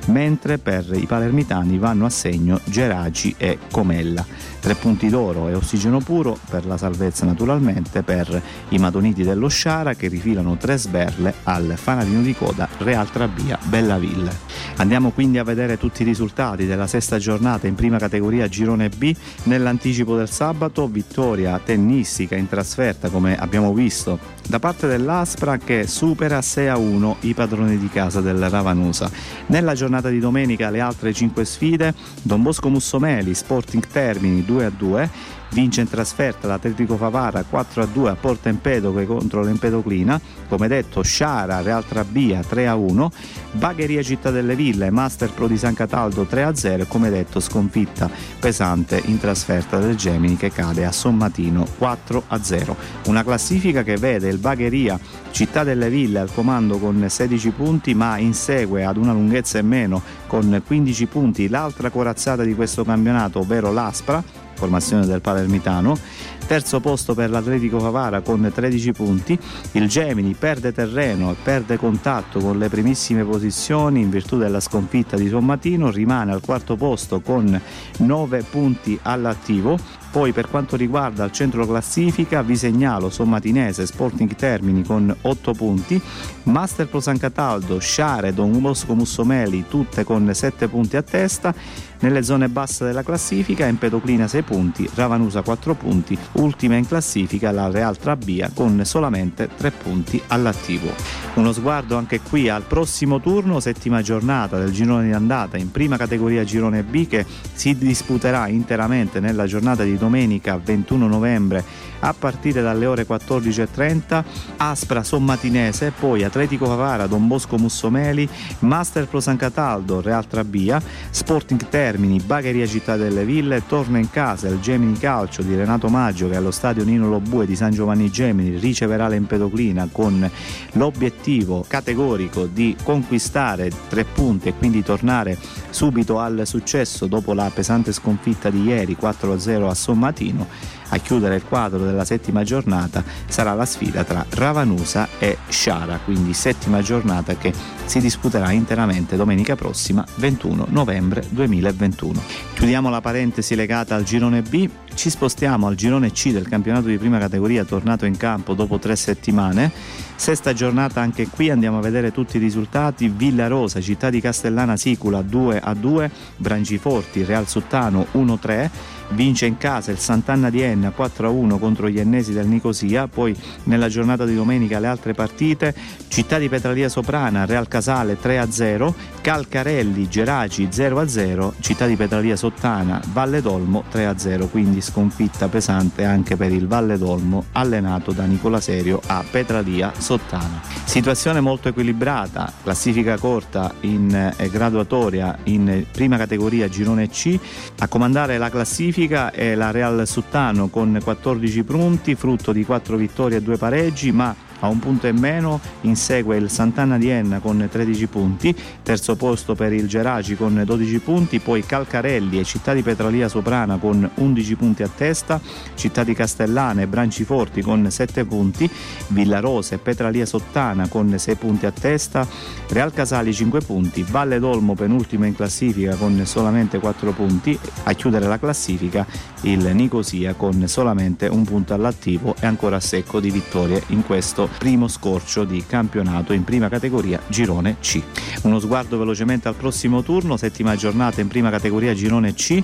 mentre per i palermitani vanno a segno Geraci e Comella. Tre punti d'oro e ossigeno puro per la salvezza naturalmente per i madoniti dello Sciara che rifilano tre sberle al fanalino di coda Real Trabia Bellaville. Andiamo quindi a vedere tutti i risultati della sesta giornata in prima categoria Girone B. Nell'anticipo del sabato vittoria tennistica in trasferta come abbiamo visto da parte dell'Aspra che supera 6 a 1 i padroni di casa del Ravanusa. Nella giornata di domenica le altre 5 sfide Don Bosco Mussomeli, Sporting Termini 2 a 2, vince in trasferta l'Atletico Favara 4 a 2 a Porta Empedocle contro l'Empedoclina, come detto Sciara Real Trabia 3 a 1, Bagheria Città delle Ville Master Pro di San Cataldo 3 a 0 e come detto sconfitta pesante in trasferta del Gemini che cade a Sommatino 4 a 0. Una classifica che vede il Bagheria Città delle Ville al comando con 16 punti ma insegue ad una lunghezza e meno con 15 punti l'altra corazzata di questo campionato ovvero l'Aspra formazione del Palermitano. Terzo posto per l'Atletico Favara con 13 punti. Il Gemini perde terreno e perde contatto con le primissime posizioni in virtù della sconfitta di Sommatino. Rimane al quarto posto con 9 punti all'attivo. Poi per quanto riguarda il centro classifica vi segnalo Sommatinese, Sporting Termini con 8 punti, Master Pro San Cataldo, Sciare, Don Bosco Mussomeli tutte con 7 punti a testa, nelle zone basse della classifica Empedoclina 6 punti, Ravanusa 4 punti, ultima in classifica la Real Trabia con solamente 3 punti all'attivo. Uno sguardo anche qui al prossimo turno, settima giornata del girone di andata in prima categoria girone B che si disputerà interamente nella giornata di domenica 21 novembre a partire dalle ore 14.30 Aspra Sommatinese, poi Atletico Favara, Don Bosco Mussomeli, Master Pro San Cataldo, Real Trabia, Sporting Termini, Bagheria Città delle Ville, torna in casa il Gemini Calcio di Renato Maggio che allo stadio Nino Lobue di San Giovanni Gemini riceverà l'Empedoclina con l'obiettivo categorico di conquistare tre punti e quindi tornare subito al successo dopo la pesante sconfitta di ieri 4-0 a Sommatino a chiudere il quadro della settima giornata sarà la sfida tra Ravanusa e Sciara, quindi settima giornata che si disputerà interamente domenica prossima 21 novembre 2021. Chiudiamo la parentesi legata al girone B, ci spostiamo al girone C del campionato di prima categoria tornato in campo dopo tre settimane. Sesta giornata anche qui andiamo a vedere tutti i risultati. Villa Rosa, Città di Castellana Sicula 2 a 2, Brangiforti, Real Suttano 1 3 vince in casa il Sant'Anna di Enna 4-1 contro gli ennesi del Nicosia, poi nella giornata di domenica le altre partite, Città di Petralia Soprana, Real Casale 3-0, Calcarelli, Geraci 0-0, Città di Petralia Sottana, Valle d'Olmo 3-0, quindi sconfitta pesante anche per il Valle d'Olmo allenato da Nicola Serio a Petralia Sottana. Situazione molto equilibrata, classifica corta in eh, graduatoria in prima categoria girone C, a comandare la classifica è la Real Suttano con 14 punti, frutto di 4 vittorie e 2 pareggi, ma a un punto e meno insegue il Sant'Anna di Enna con 13 punti, terzo posto per il Geraci con 12 punti, poi Calcarelli e Città di Petralia Soprana con 11 punti a testa, Città di Castellana e Branciforti con 7 punti, Villarosa e Petralia Sottana con 6 punti a testa, Real Casali 5 punti, Valle d'Olmo penultima in classifica con solamente 4 punti, a chiudere la classifica il Nicosia con solamente un punto all'attivo e ancora secco di vittorie in questo primo scorcio di campionato in prima categoria girone C. Uno sguardo velocemente al prossimo turno, settima giornata in prima categoria girone C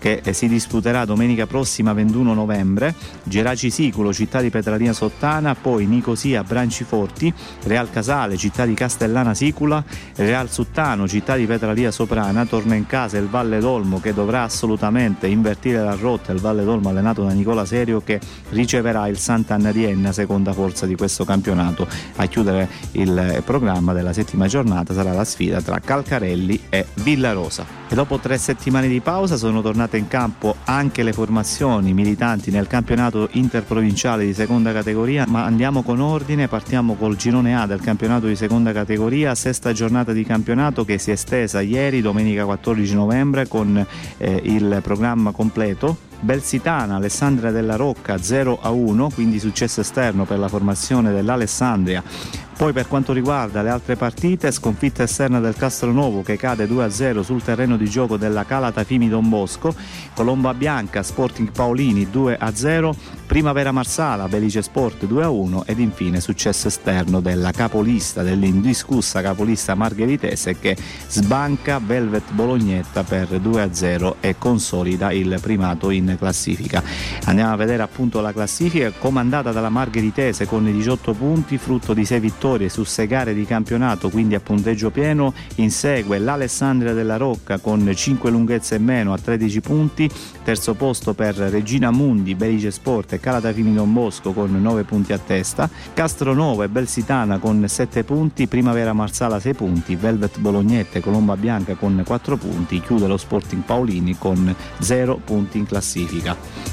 che eh, si disputerà domenica prossima 21 novembre, Geraci Siculo, città di Petralina Sottana, poi Nicosia Branciforti, Real Casale, città di Castellana Sicula, Real Suttano, città di Petralia Soprana, torna in casa il Valle d'Olmo che dovrà assolutamente invertire la rotta, il Valle d'Olmo allenato da Nicola Serio che riceverà il Sant'Anna di Enna, seconda forza di questo campionato. A chiudere il programma della settima giornata sarà la sfida tra Calcarelli e Villarosa. E dopo tre settimane di pausa sono tornate in campo anche le formazioni militanti nel campionato interprovinciale di seconda categoria, ma andiamo con ordine, partiamo col girone A del campionato di seconda categoria, sesta giornata di campionato che si è estesa ieri, domenica 14 novembre, con eh, il programma completo Belsitana, Alessandria della Rocca 0 a 1, quindi successo esterno per la formazione dell'Alessandria. Poi per quanto riguarda le altre partite, sconfitta esterna del Castronovo che cade 2-0 sul terreno di gioco della Calata Fimi Don Bosco, Colomba Bianca, Sporting Paolini 2-0, Primavera Marsala, Belice Sport 2-1 ed infine successo esterno della capolista, dell'indiscussa capolista margheritese che sbanca Velvet Bolognetta per 2-0 e consolida il primato in classifica. Andiamo a vedere appunto la classifica comandata dalla margheritese con 18 punti, frutto di 6 vittorie su 6 gare di campionato, quindi a punteggio pieno. Insegue l'Alessandria della Rocca con 5 lunghezze in meno a 13 punti, terzo posto per Regina Mundi, Belice Sport e Calatafini Don Bosco con 9 punti a testa, Castronovo e Belsitana con 7 punti, Primavera Marsala 6 punti, Velvet Bolognette e Colomba Bianca con 4 punti, chiude lo Sporting Paolini con 0 punti in classifica.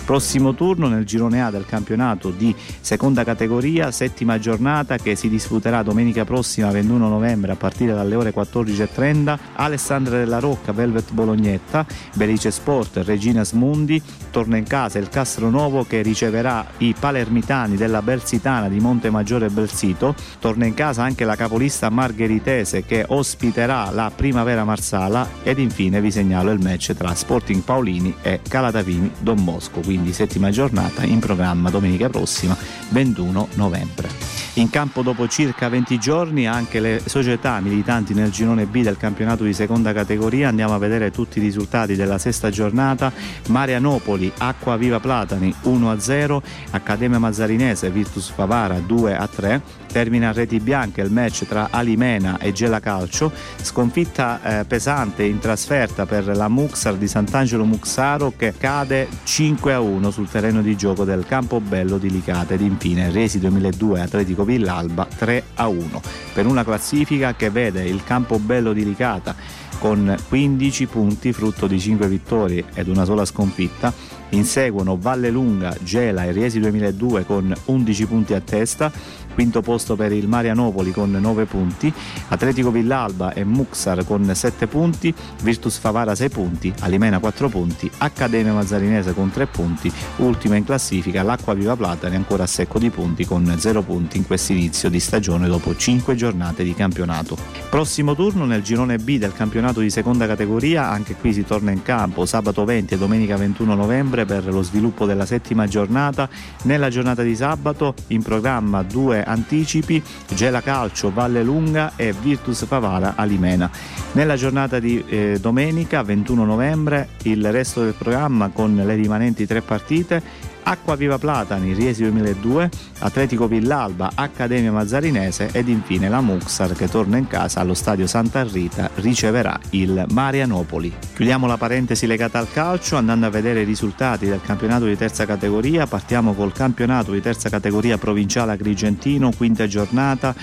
Prossimo turno nel girone A del campionato di seconda categoria, settima giornata che si disputerà domenica prossima 21 novembre a partire dalle ore 14.30, Alessandria della Rocca, Velvet Bolognetta, Belice Sport, Regina Smundi, torna in casa il Castronovo che riceverà i palermitani della Belsitana di Monte Maggiore Belsito, torna in casa anche la capolista margheritese che ospiterà la Primavera Marsala ed infine vi segnalo il match tra Sporting Paolini e Calatavini Don Bosco, quindi settima giornata in programma domenica prossima 21 novembre. In campo dopo circa 20 giorni anche le società militanti nel girone B del campionato di seconda categoria. Andiamo a vedere tutti i risultati della sesta giornata. Marianopoli, Acqua Viva Platani 1-0, Accademia Mazzarinese, Virtus Favara 2-3. Termina a reti bianche il match tra Alimena e Gela Calcio. Sconfitta eh, pesante in trasferta per la Muxar di Sant'Angelo Muxaro che cade 5-1 sul terreno di gioco del Campobello di Licata ed infine Resi 2002 Atletico Villalba 3 a 1 per una classifica che vede il Campobello di Licata con 15 punti frutto di 5 vittorie ed una sola sconfitta inseguono Valle Lunga, Gela e Riesi 2002 con 11 punti a testa quinto posto per il Marianopoli con 9 punti, Atletico Villalba e Muxar con 7 punti, Virtus Favara 6 punti, Alimena 4 punti, Accademia Mazzarinese con 3 punti, ultima in classifica l'Acqua Viva Platani ancora a secco di punti con 0 punti in questo inizio di stagione dopo 5 giornate di campionato. Prossimo turno nel girone B del campionato di seconda categoria, anche qui si torna in campo sabato 20 e domenica 21 novembre per lo sviluppo della settima giornata. Nella giornata di sabato in programma due anticipi, Gela Calcio, Valle Lunga e Virtus Favara Alimena. Nella giornata di eh, domenica 21 novembre il resto del programma con le rimanenti tre partite Acqua Viva Platani, Riesi 2002, Atletico Villalba, Accademia Mazzarinese ed infine la Muxar che torna in casa allo stadio Santa Rita riceverà il Marianopoli. Chiudiamo la parentesi legata al calcio andando a vedere i risultati del campionato di terza categoria. Partiamo col campionato di terza categoria provinciale agrigentino, quinta giornata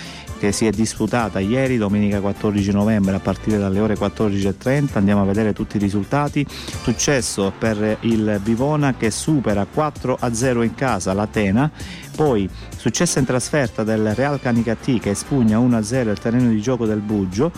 che si è disputata ieri, domenica 14 novembre, a partire dalle ore 14.30. Andiamo a vedere tutti i risultati. Successo per il Bivona che supera 4 a 0 in casa l'Atena. Poi successo in trasferta del Real Canicattì che espugna 1-0 il terreno di gioco del Buggio,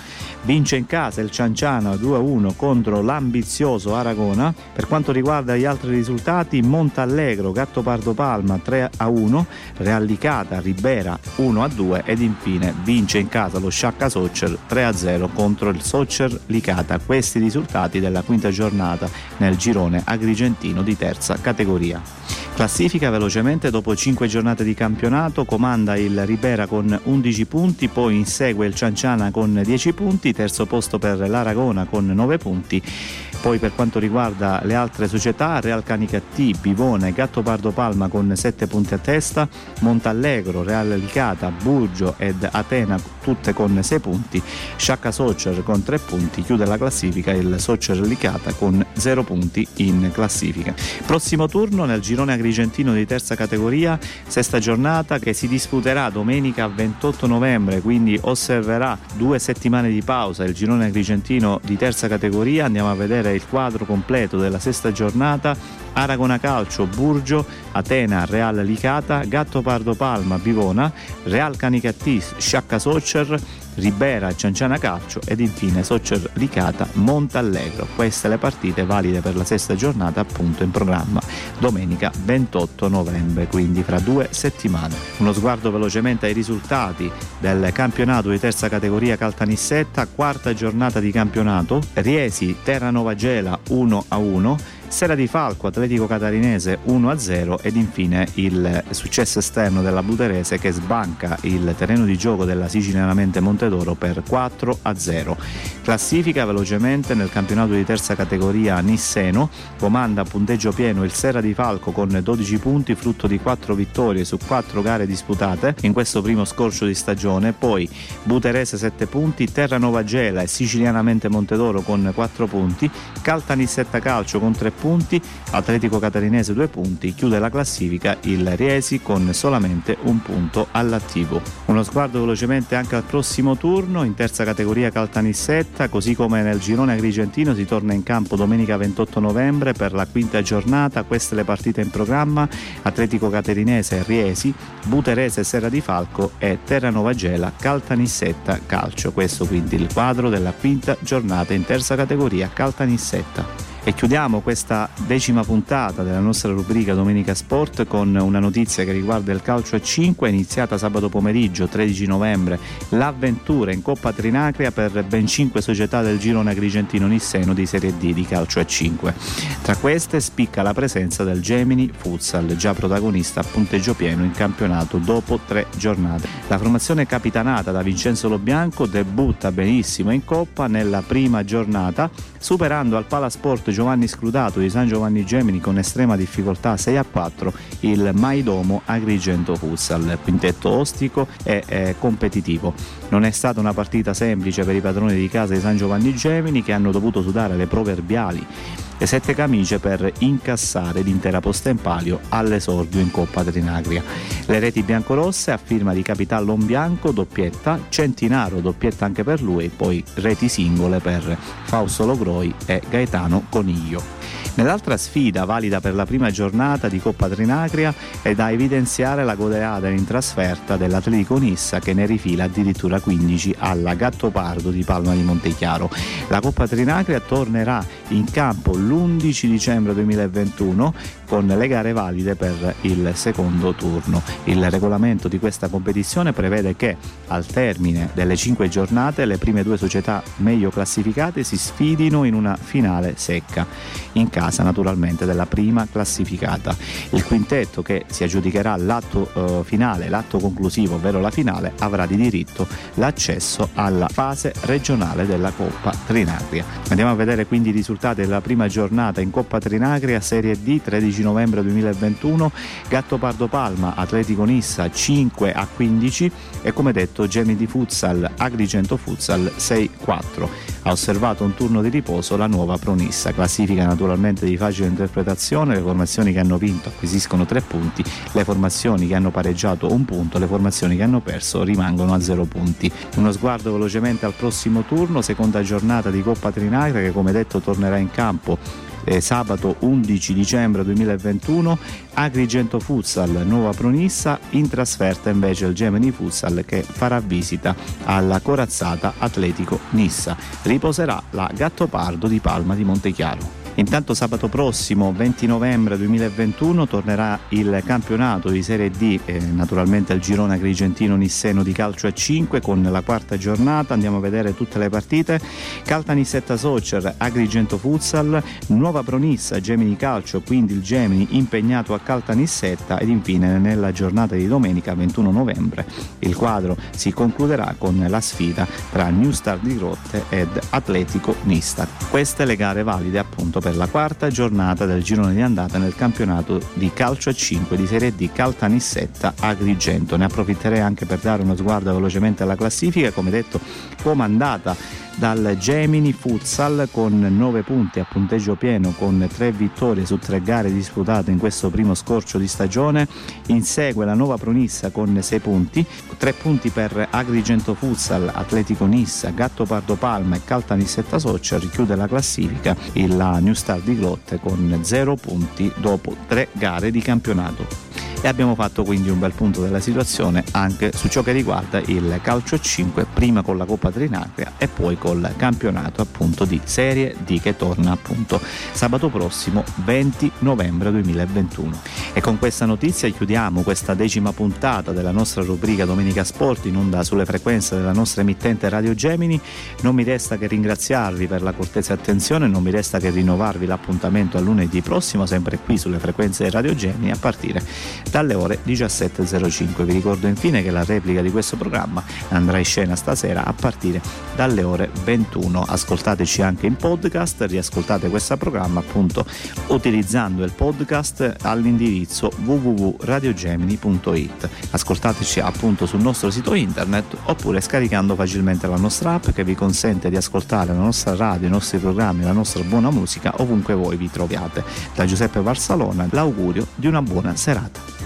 vince in casa il Cianciano 2-1 contro l'ambizioso Aragona. Per quanto riguarda gli altri risultati, Montallegro, Gatto Pardo Palma 3-1, Real Licata, Ribera 1-2 ed infine vince in casa lo Sciacca Soccer 3-0 contro il Soccer Licata. Questi risultati della quinta giornata nel girone agrigentino di terza categoria. Classifica velocemente dopo 5 giornate di campionato, comanda il Ribera con 11 punti, poi insegue il Cianciana con 10 punti, terzo posto per l'Aragona con 9 punti. Poi per quanto riguarda le altre società, Real Canicattì, Bivone, Gattopardo Palma con 7 punti a testa, Montallegro, Real Licata, Burgio ed Atena tutte con 6 punti, Sciacca Socer con 3 punti, chiude la classifica il Socer Licata con 0 punti in classifica. Prossimo turno nel girone agrigentino di terza categoria, sesta giornata che si disputerà domenica 28 novembre, quindi osserverà due settimane di pausa il girone agrigentino di terza categoria, andiamo a vedere il quadro completo della sesta giornata Aragona Calcio, Burgio, Atena, Real Licata, Gatto Pardo Palma, Bivona, Real Canicattis, Sciacca Socer, Ribera, Cianciana Calcio ed infine Socer Licata, Montallegro. Queste le partite valide per la sesta giornata appunto in programma domenica 28 novembre, quindi fra due settimane. Uno sguardo velocemente ai risultati del campionato di terza categoria Caltanissetta, quarta giornata di campionato, Riesi, Terranova Gela 1 a 1, Sera di Falco, Atletico Catarinese 1-0 ed infine il successo esterno della Buterese che sbanca il terreno di gioco della Sicilianamente Montedoro per 4-0. Classifica velocemente nel campionato di terza categoria Nisseno, comanda a punteggio pieno il Sera di Falco con 12 punti, frutto di 4 vittorie su 4 gare disputate in questo primo scorcio di stagione, poi Buterese 7 punti, Terranova Gela e Sicilianamente Montedoro con 4 punti, Caltanissetta Calcio con 3 punti, Atletico Catarinese 2 punti, chiude la classifica il Riesi con solamente un punto all'attivo. Uno sguardo velocemente anche al prossimo turno, in terza categoria Caltanissetta, così come nel girone agrigentino si torna in campo domenica 28 novembre per la quinta giornata, queste le partite in programma, Atletico Catarinese Riesi, Buterese Serra di Falco e Terranova Gela Caltanissetta Calcio. Questo quindi il quadro della quinta giornata in terza categoria Caltanissetta. E chiudiamo questa decima puntata della nostra rubrica Domenica Sport con una notizia che riguarda il calcio a 5, iniziata sabato pomeriggio 13 novembre l'avventura in Coppa Trinacria per ben 5 società del girone agrigentino Nisseno di Serie D di calcio a 5. Tra queste spicca la presenza del Gemini Futsal, già protagonista a punteggio pieno in campionato dopo tre giornate. La formazione capitanata da Vincenzo Lobianco debutta benissimo in Coppa nella prima giornata, superando al Palasport Giovanni Scrutato di San Giovanni Gemini con estrema difficoltà 6 a 4 il Maidomo Agrigento Futsal, quintetto ostico e eh, competitivo. Non è stata una partita semplice per i padroni di casa di San Giovanni Gemini che hanno dovuto sudare le proverbiali le sette camicie per incassare l'intera posta in palio all'esordio in Coppa Trinagria. Le reti biancorosse a firma di Capital Bianco, doppietta, Centinaro, doppietta anche per lui, poi reti singole per Fausto Logroi e Gaetano Coniglio. Nell'altra sfida, valida per la prima giornata di Coppa Trinacria, è da evidenziare la goleada in trasferta dell'Atletico Nissa che ne rifila addirittura 15 alla Gattopardo di Palma di Montechiaro. La Coppa Trinacria tornerà in campo l'11 dicembre 2021 con le gare valide per il secondo turno. Il regolamento di questa competizione prevede che al termine delle cinque giornate le prime due società meglio classificate si sfidino in una finale secca, in casa naturalmente della prima classificata. Il quintetto che si aggiudicherà l'atto eh, finale, l'atto conclusivo, ovvero la finale, avrà di diritto l'accesso alla fase regionale della Coppa Trinagria. Andiamo a vedere quindi i risultati della prima giornata in Coppa Trinagria Serie D 13 novembre 2021, Gatto Pardo Palma, Atletico Nissa 5 a 15 e come detto Gemini Futsal, Agrigento Futsal 6-4. Ha osservato un turno di riposo la nuova Pronissa, classifica naturalmente di facile interpretazione, le formazioni che hanno vinto acquisiscono 3 punti, le formazioni che hanno pareggiato un punto, le formazioni che hanno perso rimangono a 0 punti. Uno sguardo velocemente al prossimo turno, seconda giornata di Coppa Trinacria che come detto tornerà in campo eh, sabato 11 dicembre 2021 Agrigento Futsal Nuova Pronissa in trasferta invece il Gemini Futsal che farà visita alla corazzata Atletico Nissa. Riposerà la Gattopardo di Palma di Montechiaro Intanto sabato prossimo 20 novembre 2021 tornerà il campionato di Serie D, eh, naturalmente il girone agrigentino-nisseno di calcio a 5 con la quarta giornata, andiamo a vedere tutte le partite, Caltanissetta Soccer, Agrigento Futsal, Nuova Pronissa, Gemini Calcio, quindi il Gemini impegnato a Caltanissetta ed infine nella giornata di domenica 21 novembre il quadro si concluderà con la sfida tra New Star di Grotte ed Atletico Nista. Queste le gare valide appunto per la quarta giornata del girone di andata nel campionato di calcio a 5 di Serie D Caltanissetta Agrigento. Ne approfitterei anche per dare uno sguardo velocemente alla classifica, come detto comandata dal Gemini Futsal con 9 punti a punteggio pieno con 3 vittorie su 3 gare disputate in questo primo scorcio di stagione. Insegue la Nuova Pronissa con 6 punti, 3 punti per Agrigento Futsal, Atletico Nissa, Gatto Pardo Palma e Caltanissetta Soccer. Chiude la classifica la New Star di Grotte con 0 punti dopo 3 gare di campionato e abbiamo fatto quindi un bel punto della situazione anche su ciò che riguarda il calcio 5 prima con la Coppa Trinacria e poi col campionato appunto di Serie D che torna appunto sabato prossimo 20 novembre 2021 e con questa notizia chiudiamo questa decima puntata della nostra rubrica Domenica Sport in onda sulle frequenze della nostra emittente Radio Gemini. Non mi resta che ringraziarvi per la cortese attenzione non mi resta che rinnovarvi l'appuntamento a lunedì prossimo sempre qui sulle frequenze di Radio Gemini a partire dalle ore 17.05. Vi ricordo infine che la replica di questo programma andrà in scena stasera a partire dalle ore 21. Ascoltateci anche in podcast, riascoltate questo programma appunto utilizzando il podcast all'indirizzo www.radiogemini.it. Ascoltateci appunto sul nostro sito internet oppure scaricando facilmente la nostra app che vi consente di ascoltare la nostra radio, i nostri programmi, la nostra buona musica ovunque voi vi troviate. Da Giuseppe Barsalona l'augurio di una buona serata.